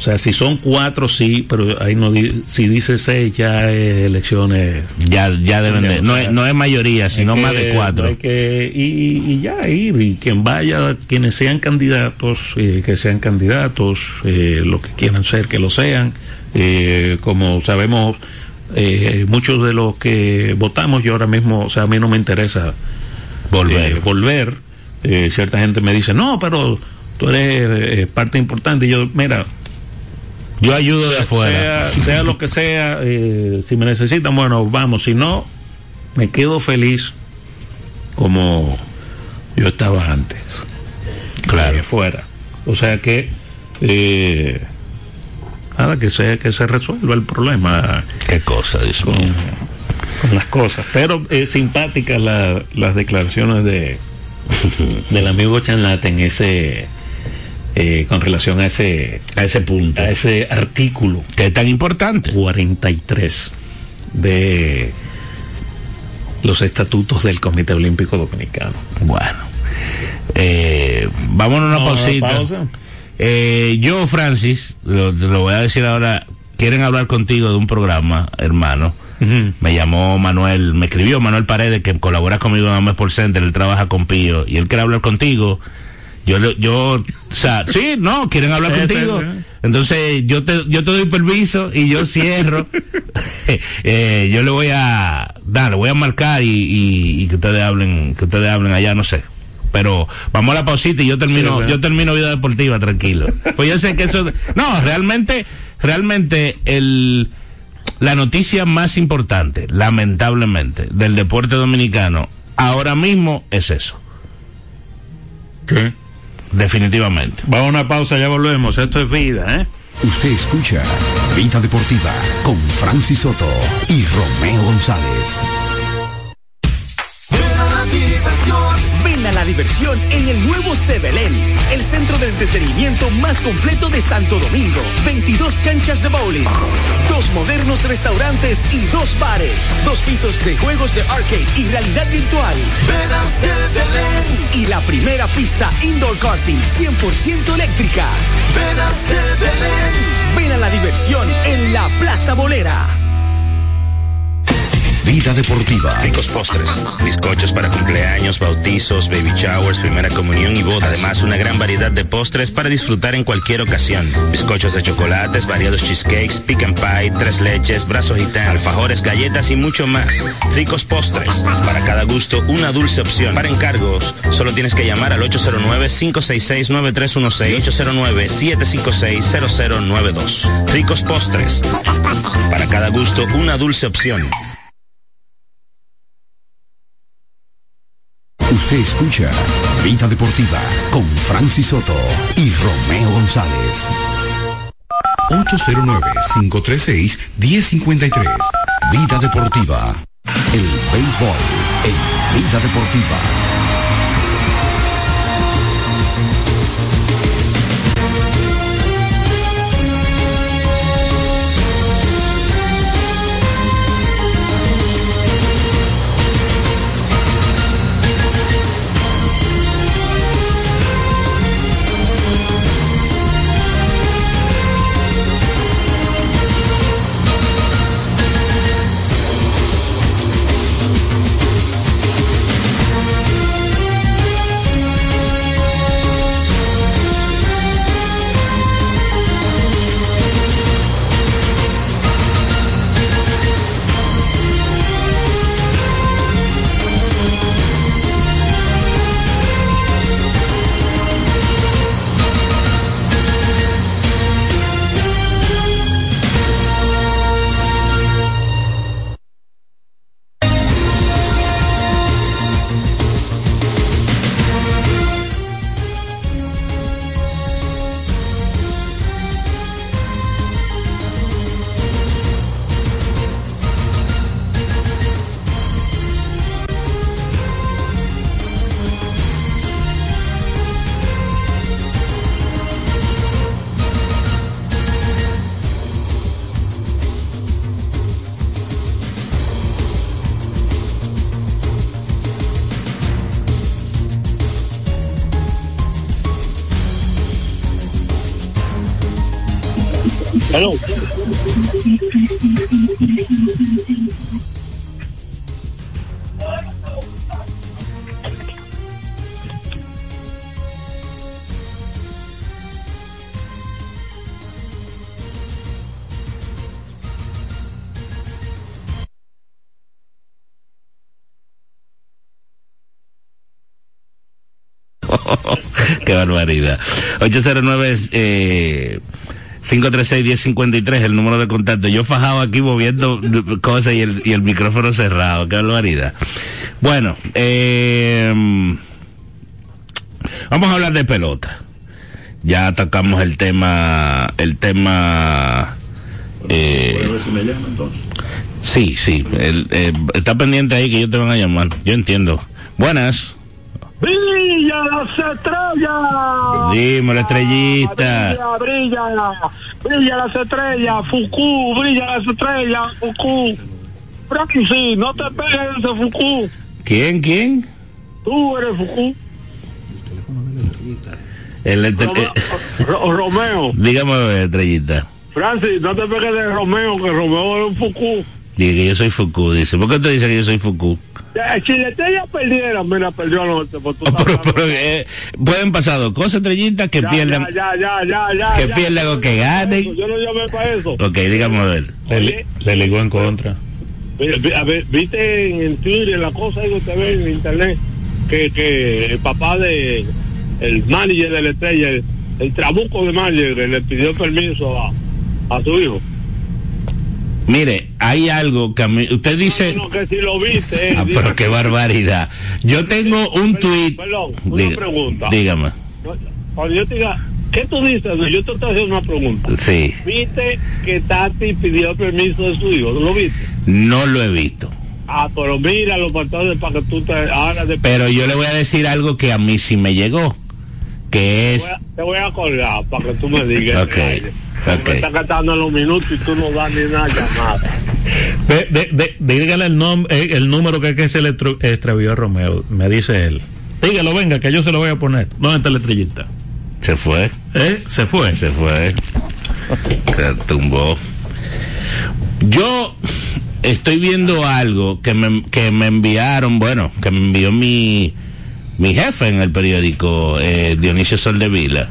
o sea, si son cuatro sí, pero ahí no di- si dice seis ya es elecciones Ya, ya deben de. No es, no es mayoría, sino más que- de cuatro. que- y, y ya ir, y quien vaya, quienes sean candidatos, eh, que sean candidatos, eh, lo que quieran ser, que lo sean. Eh, como sabemos, eh, muchos de los que votamos, yo ahora mismo, o sea, a mí no me interesa Volver. eh, volver. Eh, cierta gente me dice, no, pero tú eres eh, parte importante. Y yo, mira, Yo ayudo de afuera. sea, sea lo que sea, eh, si me necesitan, bueno, vamos. Si no, me quedo feliz como yo estaba antes. Claro. Que fuera. O sea que, eh, nada, que, sea, que se resuelva el problema Qué cosa, Dios con, las cosas. Pero es simpática la- las declaraciones de del amigo Chanlate en ese, eh, con relación a ese, A ese punto. a ese artículo Que es tan importante. 43 de los estatutos del Comité Olímpico Dominicano. Bueno. Eh, vámonos a una No, pausita. Eh, yo, Francis, lo, voy a decir ahora. Quieren hablar contigo de un programa, hermano. Me llamó Manuel, me escribió Manuel Paredes, que colabora conmigo en Ames por Center, él trabaja con Pío, y él quiere hablar contigo. Yo, yo, o sea, sí, no, quieren hablar contigo. Entonces, yo te, yo te doy permiso y yo cierro. Eh, yo le voy a, dar, le voy a marcar y, y, y que ustedes hablen, que ustedes hablen allá, no sé. Pero vamos a la pausita y yo termino, Sí, yo termino vida deportiva, tranquilo. Pues yo sé que eso, no, realmente, realmente el, la noticia más importante, lamentablemente, del deporte dominicano ahora mismo es eso, definitivamente. Vamos a una pausa, ya volvemos. Esto es vida, ¿eh? Usted escucha Vida Deportiva con Francis Soto y Romeo González. La diversión en el nuevo Sebelén, el centro de entretenimiento más completo de Santo Domingo. 22 canchas de bowling, dos modernos restaurantes y dos bares, dos pisos de juegos de arcade y realidad virtual. Ven a Sebelén, Y la primera pista indoor karting 100% eléctrica. ven a Sebelén. Ven a la diversión en la Plaza Bolera. Vida Deportiva. Ricos postres, bizcochos para cumpleaños, bautizos, baby showers, primera comunión y bodas. Además, una gran variedad de postres para disfrutar en cualquier ocasión. Bizcochos de chocolates, variados cheesecakes, pick and pie, tres leches, brazos gitán, alfajores, galletas y mucho más. Ricos postres. Para cada gusto, una dulce opción. Para encargos, solo tienes que llamar al 809-566-9316 809-756-0092. Ricos postres. Para cada gusto, una dulce opción. Usted escucha Vida Deportiva con Francis Soto y Romeo González. 809-536-1053. Vida Deportiva. El béisbol en Vida Deportiva. Qué barbaridad. 809 eh, 536-1053, el número de contacto. Yo fajado aquí moviendo cosas y el, y el micrófono cerrado. Qué barbaridad. Bueno, eh, vamos a hablar de pelota. Ya atacamos el tema, el tema. Eh, sí, sí. El, eh, está pendiente ahí que yo te van a llamar. Yo entiendo. Buenas. ¡Brilla las estrellas! Dime, la estrellita. Brilla, brilla, brilla las estrellas, Fuku, brilla las estrellas, Fuku. Francis, no te pegues de ese Fuku. ¿Quién, quién? Tú eres Fuku. El, el- Romeo, Ro- Romeo. dígame, estrellita. Francis, no te pegues de Romeo, que Romeo es un Fuku. Dice que yo soy Fuku, dice. ¿Por qué usted dice que yo soy Fuku? Eh, Si la estrella perdiera, mira, perdió anoche. Pues eh, pueden pasar dos cosas, estrellita, que Ya, pierdan. Ya, ya, ya, ya. que ya. pierdan o que ganen. Yo no llamé para eso. Ok, dígame a ver. Le, le ligó en contra. A ver, Viste en, en Twitter la cosa que usted ve en internet que, que el papá de el manager de la estrella, el, el trabuco de manager, le pidió permiso a, a su hijo. Mire, hay algo que a mí. Usted dice. No, que si lo viste. eh, Ah, pero qué barbaridad. Yo tengo un tuit. Perdón, una Diga- pregunta. Dígame. Cuando yo te diga, ¿qué tú dices? Yo te estoy haciendo una pregunta. Sí, ¿Viste que Tati pidió permiso de su hijo? ¿Lo viste? no lo he visto. Ah, pero míralo para entonces para que tú te hagas de... Pero yo le voy a decir algo que a mí sí me llegó. Que es. Voy a- te voy a colgar para que tú me digas. Ok, Me está gastando los minutos y tú no das ni una llamada. De, de, de- dígale el, nom- eh, el número que, que se le extravió a Romeo, me dice él. Dígalo, venga, que yo se lo voy a poner. ¿Dónde está la estrellita? Se fue. ¿Eh? Se fue. Se fue. Se tumbó. Yo estoy viendo algo que me, que me enviaron, bueno, que me envió mi, mi jefe en el periódico, eh, Dionisio Soldevila.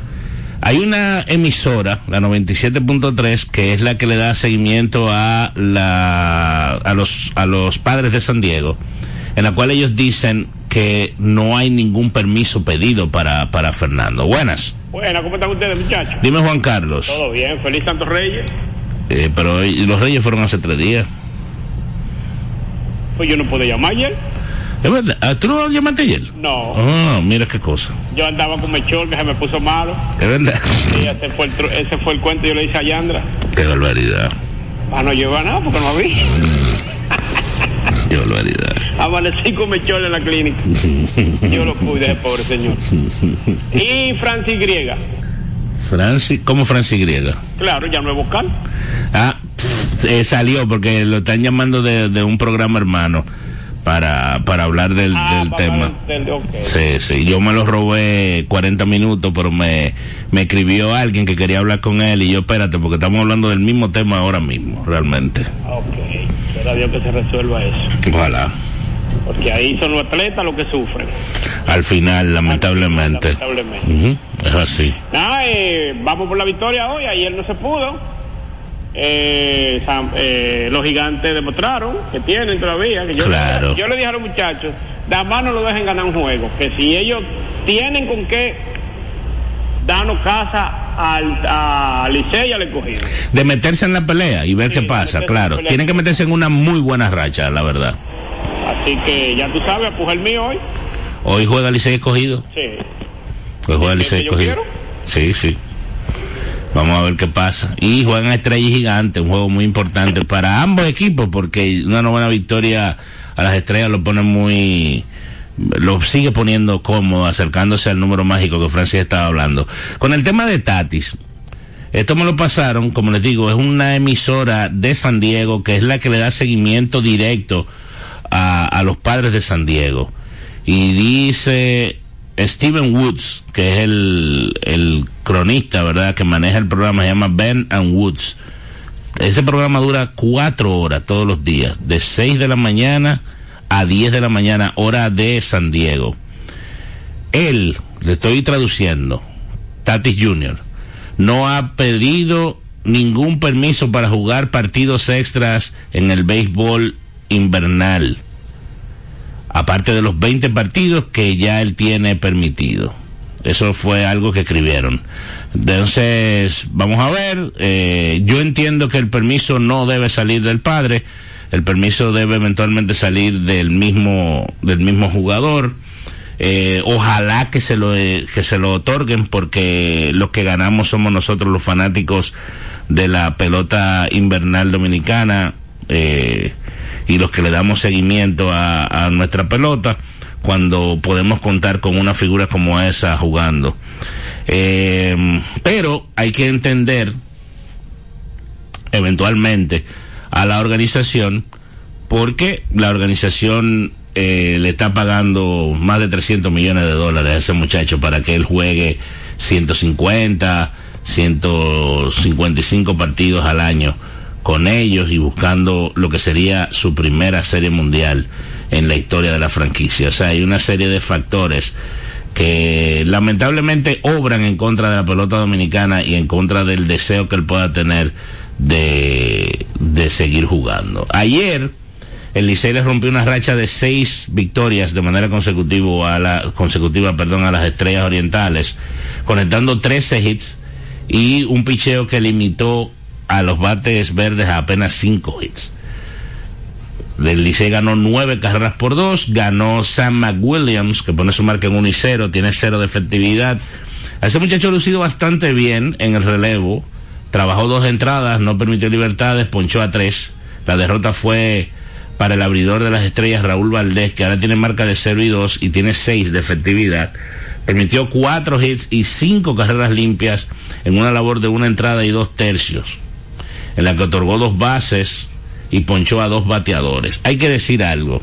Hay una emisora, la 97.3, que es la que le da seguimiento a la, a los, a los padres de San Diego, en la cual ellos dicen que no hay ningún permiso pedido para, para Fernando. Buenas. Bueno, ¿cómo están ustedes, muchachos? Dime Juan Carlos. Todo bien, feliz Santos Reyes. Eh, pero los Reyes fueron hace tres días. Pues yo no pude llamar ayer. ¿Es verdad? Ah, ¿Tú no llamaste ayer? No, Ah, mira qué cosa. yo andaba con Mechol que se me puso malo. Es verdad. Y ese fue el, ese fue el cuento yo le hice a Yandra. Qué barbaridad. Ah, no lleva nada porque no vi. Qué barbaridad. Amanecí con Mechol en la clínica. Yo lo cuidé, pobre señor. Y Francis Griega. Francis, ¿cómo Francis Griega? Claro, ya no es vocal. Ah, pff, eh, salió porque lo están llamando de, de un programa hermano para, para hablar del, Ah, del tema. del- ok. Sí, sí, yo me lo robé 40 minutos, pero me, me escribió alguien que quería hablar con él y yo, espérate, porque estamos hablando del mismo tema ahora mismo, realmente. Ok, será Dios que se resuelva eso. Ojalá. Porque ahí son los atletas los que sufren. Al final, lamentablemente. Lamentablemente. Ujú, Es así. Nada, eh, vamos por la victoria hoy. Ayer no se pudo. Eh, eh, los gigantes demostraron que tienen todavía. Que yo, Claro. yo le dije a los muchachos, nada más no lo dejen ganar un juego. Que si ellos tienen con qué darnos casa al, a Licey y al escogido. De meterse en la pelea y ver Sí, qué pasa, claro. Tienen que meterse en una muy buena racha, la verdad. Así que ya tú sabes, a el mío hoy. Hoy juega Licey escogido. Sí. Hoy juega ¿El Licey escogido. Sí, sí. Vamos a ver qué pasa. Y juegan Estrella y Gigante, un juego muy importante para ambos equipos, porque una novena victoria a las estrellas lo pone muy. lo sigue poniendo cómodo, acercándose al número mágico que Francis estaba hablando. Con el tema de Tatis, esto me lo pasaron, como les digo, es una emisora de San Diego que es la que le da seguimiento directo a, a los padres de San Diego. Y dice Steven Woods, que es el, el cronista, ¿verdad?, que maneja el programa, se llama Ben and Woods. ese programa dura cuatro horas todos los días, de 6 de la mañana a 10 de la mañana, hora de San Diego. Él, le estoy traduciendo, Tatis Jr., no ha pedido ningún permiso para jugar partidos extras en el béisbol invernal, aparte de los 20 partidos que ya él tiene permitido. Eso fue algo que escribieron. Entonces, vamos a ver, eh, yo entiendo que el permiso no debe salir del padre, el permiso debe eventualmente salir del mismo, del mismo jugador. Eh, ojalá que se lo que se lo otorguen porque los que ganamos somos nosotros los fanáticos de la pelota invernal dominicana eh, y los que le damos seguimiento a, a, nuestra pelota cuando podemos contar con una figura como esa jugando. Eh, pero hay que entender eventualmente a la organización porque la organización eh, le está pagando más de 300 millones de dólares a ese muchacho para que él juegue 150, 155 partidos al año con ellos y buscando lo que sería su primera serie mundial en la historia de la franquicia. O sea, hay una serie de factores que lamentablemente obran en contra de la pelota dominicana y en contra del deseo que él pueda tener de, de seguir jugando. Ayer, el Licey le rompió una racha de seis victorias de manera consecutiva a perdón, a las estrellas orientales, conectando 13 hits y un picheo que limitó a los bates verdes a apenas cinco hits. El Licey ganó nueve carreras por dos, ganó Sam McWilliams, que pone su marca en 1 y 0, tiene cero de efectividad. Ese muchacho ha lucido bastante bien en el relevo, trabajó dos entradas, no permitió libertades, ponchó a tres. La derrota fue para el abridor de las estrellas Raúl Valdés, que ahora tiene marca de 0 y 2 y tiene 6 de efectividad. Permitió cuatro hits y cinco carreras limpias en una labor de una entrada y dos tercios, en la que otorgó dos bases y ponchó a dos bateadores. Hay que decir algo,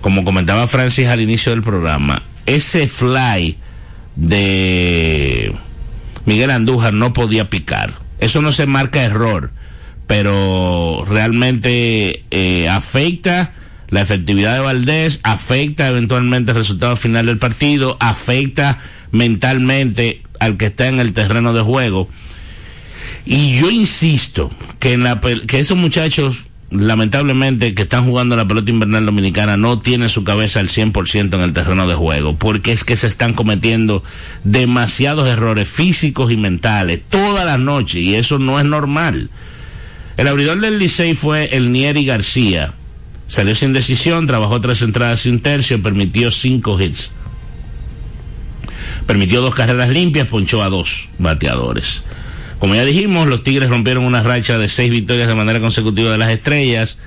como comentaba Francis al inicio del programa, ese fly de Miguel Andújar no podía picar. Eso no se marca error pero realmente eh, afecta la efectividad de Valdés, afecta eventualmente el resultado final del partido, afecta mentalmente al que está en el terreno de juego. Y yo insisto que, esos muchachos, lamentablemente, que están jugando la pelota invernal dominicana, no tienen su cabeza al 100% en el terreno de juego, porque es que se están cometiendo demasiados errores físicos y mentales toda la noche, y eso no es normal. El abridor del Licey fue el Nieri García. Salió sin decisión, trabajó tres entradas sin tercio, permitió cinco hits. Permitió dos carreras limpias, ponchó a dos bateadores. Como ya dijimos, los Tigres rompieron una racha de seis victorias de manera consecutiva de las estrellas.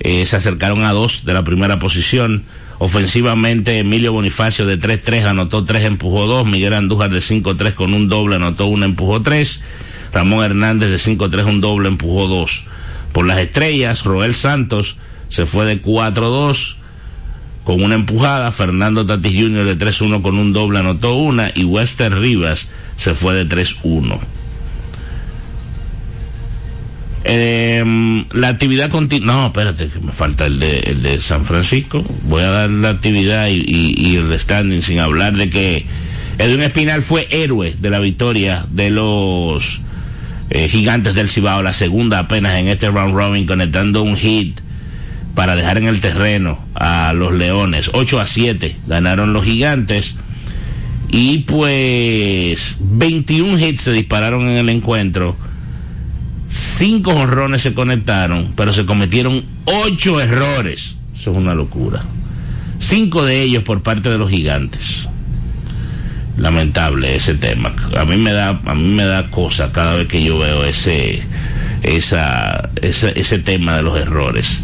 Eh, se acercaron a dos de la primera posición. Ofensivamente, Emilio Bonifacio de 3-3 anotó 3, empujó 2. Miguel Andújar de 5-3 con un doble anotó 1, empujó 3. Ramón Hernández de 5-3 un doble empujó 2. Por las estrellas, Roel Santos se fue de 4-2 con una empujada. Fernando Tatis Jr. de 3-1 con un doble anotó una. Y Wester Rivas se fue de 3-1. Eh, la actividad continua. No, espérate, que me falta el de, el de San Francisco. Voy a dar la actividad y, el standing sin hablar de que Edwin Espinal fue héroe de la victoria de los eh, gigantes del Cibao, la segunda apenas en este round robin, conectando un hit para dejar en el terreno a los Leones. 8 a 7 ganaron los gigantes. Y pues 21 hits se dispararon en el encuentro. Cinco honrones se conectaron, pero se cometieron ocho errores. Eso es una locura. Cinco de ellos por parte de los gigantes lamentable ese tema. A mí me da, a mí me da cosa cada vez que yo veo ese, esa, ese, ese tema de los errores.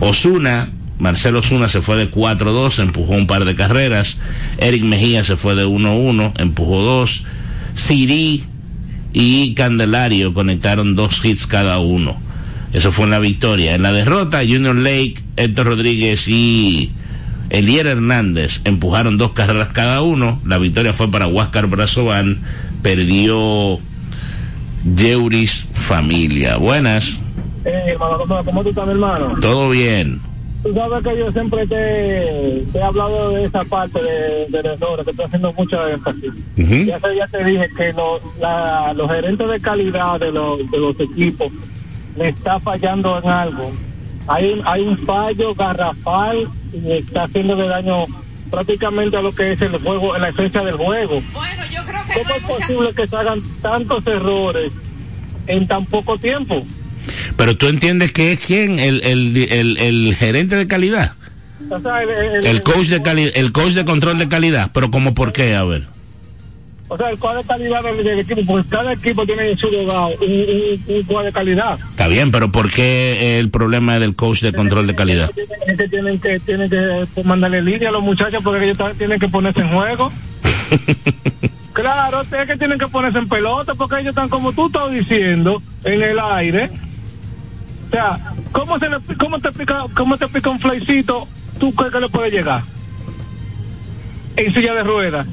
Osuna, Marcelo Osuna se fue de 4-2, empujó un par de carreras. Eric Mejía se fue de 1-1, empujó dos. Siri y Candelario conectaron dos hits cada uno. Eso fue en la victoria. En la derrota, Junior Lake, Héctor Rodríguez y Elier Hernández empujaron dos carreras cada uno. La victoria fue para Huáscar Brazovan. Perdió Yeuris Familia. Buenas. Eh, hermano, ¿cómo, tú estás, hermano? Todo bien. Tú sabes que yo siempre te, te he hablado de esa parte de, de errores, que estoy haciendo mucho énfasis. Ya, ese día te dije que lo- la- los gerentes de calidad de los, de los equipos le está fallando en algo. Hay, un- hay un fallo garrafal y está haciéndole daño prácticamente a lo que es el juego, la esencia del juego. Bueno, yo creo que ¿Cómo no es mucha... posible que se hagan tantos errores en tan poco tiempo? Pero tú entiendes que es quién, el, el, el, el gerente de calidad, O sea, el, coach de calidad, el coach de control de calidad. Pero como por qué, a ver. O sea, el cuadro de calidad del, del equipo, porque cada equipo tiene en su lugar un, un, un cuadro de calidad. Está bien, pero ¿por qué el problema es del coach de control de calidad? Tienen que, tienen que mandarle línea a los muchachos porque ellos tienen que ponerse en juego. claro, es que tienen que ponerse en pelota porque ellos están como tú estás diciendo, en el aire. O sea, ¿cómo, se le, cómo, te, pica, ¿cómo te pica un flycito? ¿Tú crees que le puede llegar? En silla de ruedas.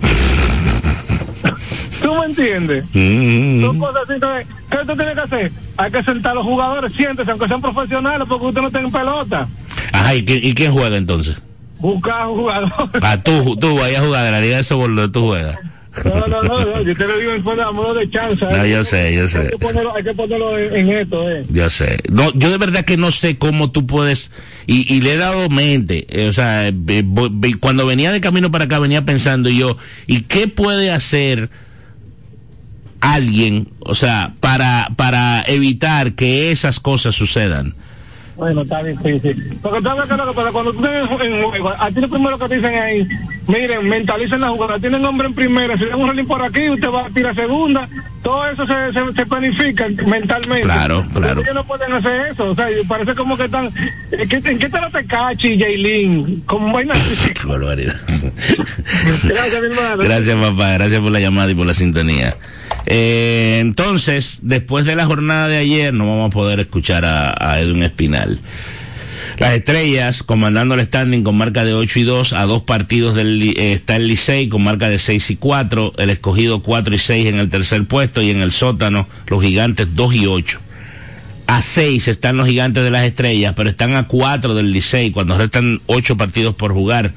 ¿Tú me entiendes? Mm. Son cosas así que, ¿qué usted tiene que hacer? Hay que sentar a los jugadores, siéntese, aunque sean profesionales, porque usted no tiene pelota. Ajá, ¿y, quién- y quién juega entonces? Buscar jugadores. Ah, tú, tú vayas a jugar de la Liga de Soborno, tú juegas. No, no, no, no, yo te lo digo en forma de modo de chance. No, ¿eh? yo sé, yo Hay sé. que ponerlo, hay que ponerlo en, en esto, ¿eh? Yo sé. No, yo de verdad que no sé cómo tú puedes, y, y le he dado mente, eh, o sea, eh, voy- cuando venía de camino para acá venía pensando yo, ¿y qué puede hacer alguien, o sea, para, para evitar que esas cosas sucedan? Bueno, está difícil. Porque sabes que lo que pasa, cuando tú estás en, juego, a ti lo primero que te dicen ahí, miren, mentalicen la jugada, tienen hombre en primera, si le dan un rolling por aquí, usted va a tirar segunda, todo eso se, se, se planifica mentalmente. Claro, claro. Ellos no pueden hacer eso, o sea, parece como que están, ¿en qué, en qué te lo te cachi, Jaylin? Como vaina así. Qué barbaridad. Gracias, mi hermano. Gracias, papá. Gracias por la llamada y por la sintonía. Eh, entonces, después de la jornada de ayer, no vamos a poder escuchar a, Edwin Espinal. Las estrellas comandando el standing con marca de 8 y 2, a dos partidos del, eh, está el Licey con marca de 6 y 4, el escogido 4 y 6 en el tercer puesto y en el sótano los gigantes 2 y 8. A 6 están los gigantes de las estrellas, pero están a 4 del Licey cuando restan 8 partidos por jugar.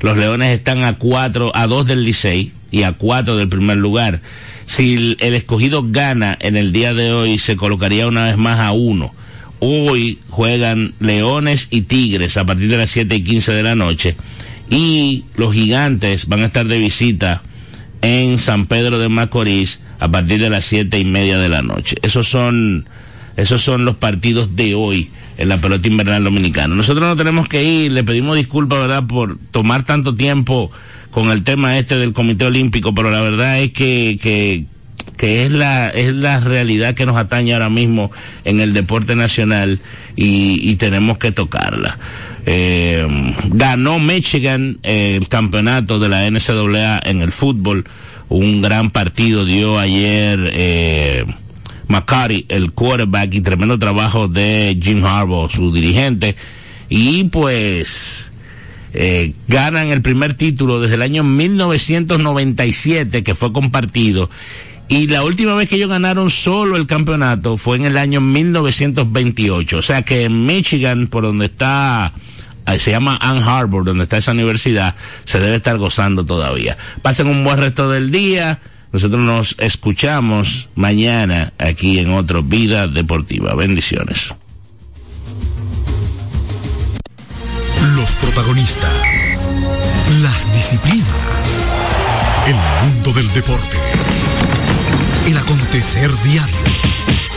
Los Leones están a 4, a 2 del Licey y a 4 del primer lugar. Si el, escogido gana en el día de hoy, se colocaría una vez más a 1. Hoy juegan Leones y Tigres a partir de las 7 y 15 de la noche. Y los gigantes van a estar de visita en San Pedro de Macorís a partir de las siete y media de la noche. Esos son, esos son los partidos de hoy en la pelota invernal dominicana. Nosotros no tenemos que ir, le pedimos disculpas, ¿verdad?, por tomar tanto tiempo con el tema este del Comité Olímpico, pero la verdad es que, que, que es la, es la realidad que nos atañe ahora mismo en el deporte nacional y, y tenemos que tocarla. Eh, ganó Michigan eh, el campeonato de la NCAA en el fútbol. Un gran partido dio ayer eh, McCarty, el quarterback, y tremendo trabajo de Jim Harbaugh, su dirigente. Y pues eh, ganan el primer título desde el año 1997 que fue compartido. Y la última vez que ellos ganaron solo el campeonato fue en el año 1928. O sea que en Michigan, por donde está, eh, se llama Ann Arbor, donde está esa universidad, se debe estar gozando todavía. Pasen un buen resto del día. Nosotros nos escuchamos mañana aquí en otro Vida Deportiva. Bendiciones. Los protagonistas. Las disciplinas. El mundo del deporte. El acontecer diario.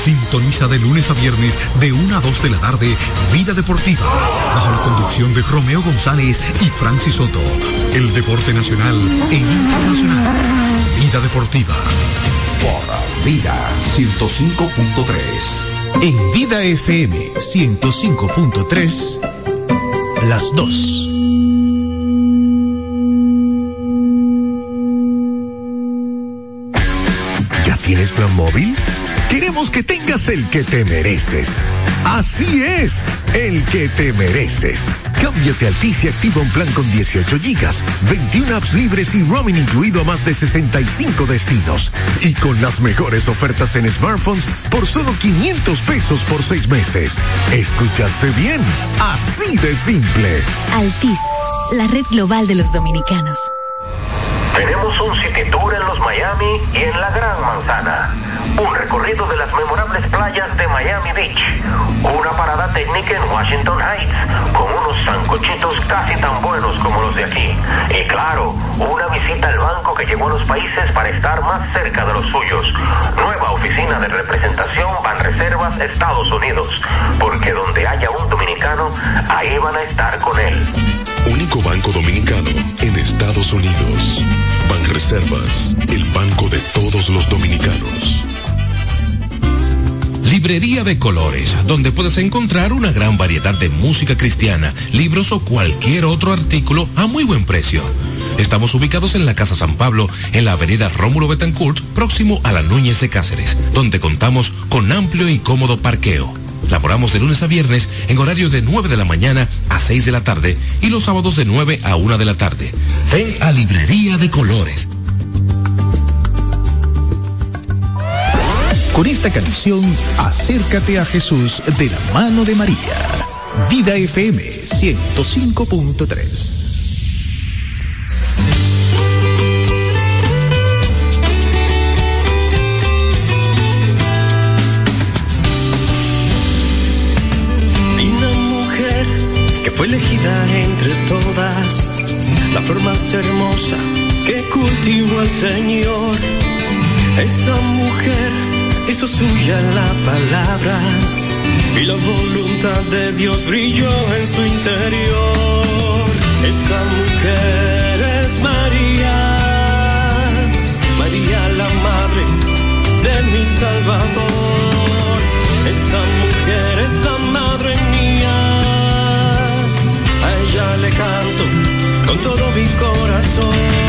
Sintoniza de lunes a viernes de 1 a 2 de la tarde Vida Deportiva. Bajo la conducción de Romeo González y Francis Soto. El deporte nacional e internacional. Vida Deportiva. Por Vida 105.3. En Vida FM 105.3, las dos. ¿Ya tienes plan móvil? Queremos que tengas el que te mereces. Así es, el que te mereces. Cámbiate a Altis y activa un plan con 18 gigas, 21 apps libres y roaming incluido a más de 65 destinos. Y con las mejores ofertas en smartphones por solo 500 pesos por seis meses. ¿Escuchaste bien? Así de simple. Altis, la red global de los dominicanos. Tenemos un City Tour en los Miami y en la Gran Manzana. Un recorrido de las memorables playas de Miami Beach. Una parada técnica en Washington Heights con unos sancochitos casi tan buenos como los de aquí. Y claro, una visita al banco que llegó a los países para estar más cerca de los suyos. Nueva oficina de representación Banreservas Estados Unidos. Porque donde haya un dominicano, ahí van a estar con él. Único banco dominicano en Estados Unidos. Banreservas, el banco de todos los dominicanos. Librería de Colores, donde puedes encontrar una gran variedad de música cristiana, libros o cualquier otro artículo a muy buen precio. Estamos ubicados en la Casa San Pablo, en la avenida Rómulo Betancourt, próximo a la Núñez de Cáceres, donde contamos con amplio y cómodo parqueo. Laboramos de lunes a viernes en horario de 9 de la mañana a 6 de la tarde y los sábados de 9 a 1 de la tarde. Ven a Librería de Colores. Con esta canción, acércate a Jesús de la mano de María. Vida FM 105.3. fue elegida entre todas, la flor más hermosa que cultivó el Señor. Esa mujer hizo suya la palabra y la voluntad de Dios brilló en su interior. Esa mujer es María, María la madre de mi Salvador. Todo mi corazón.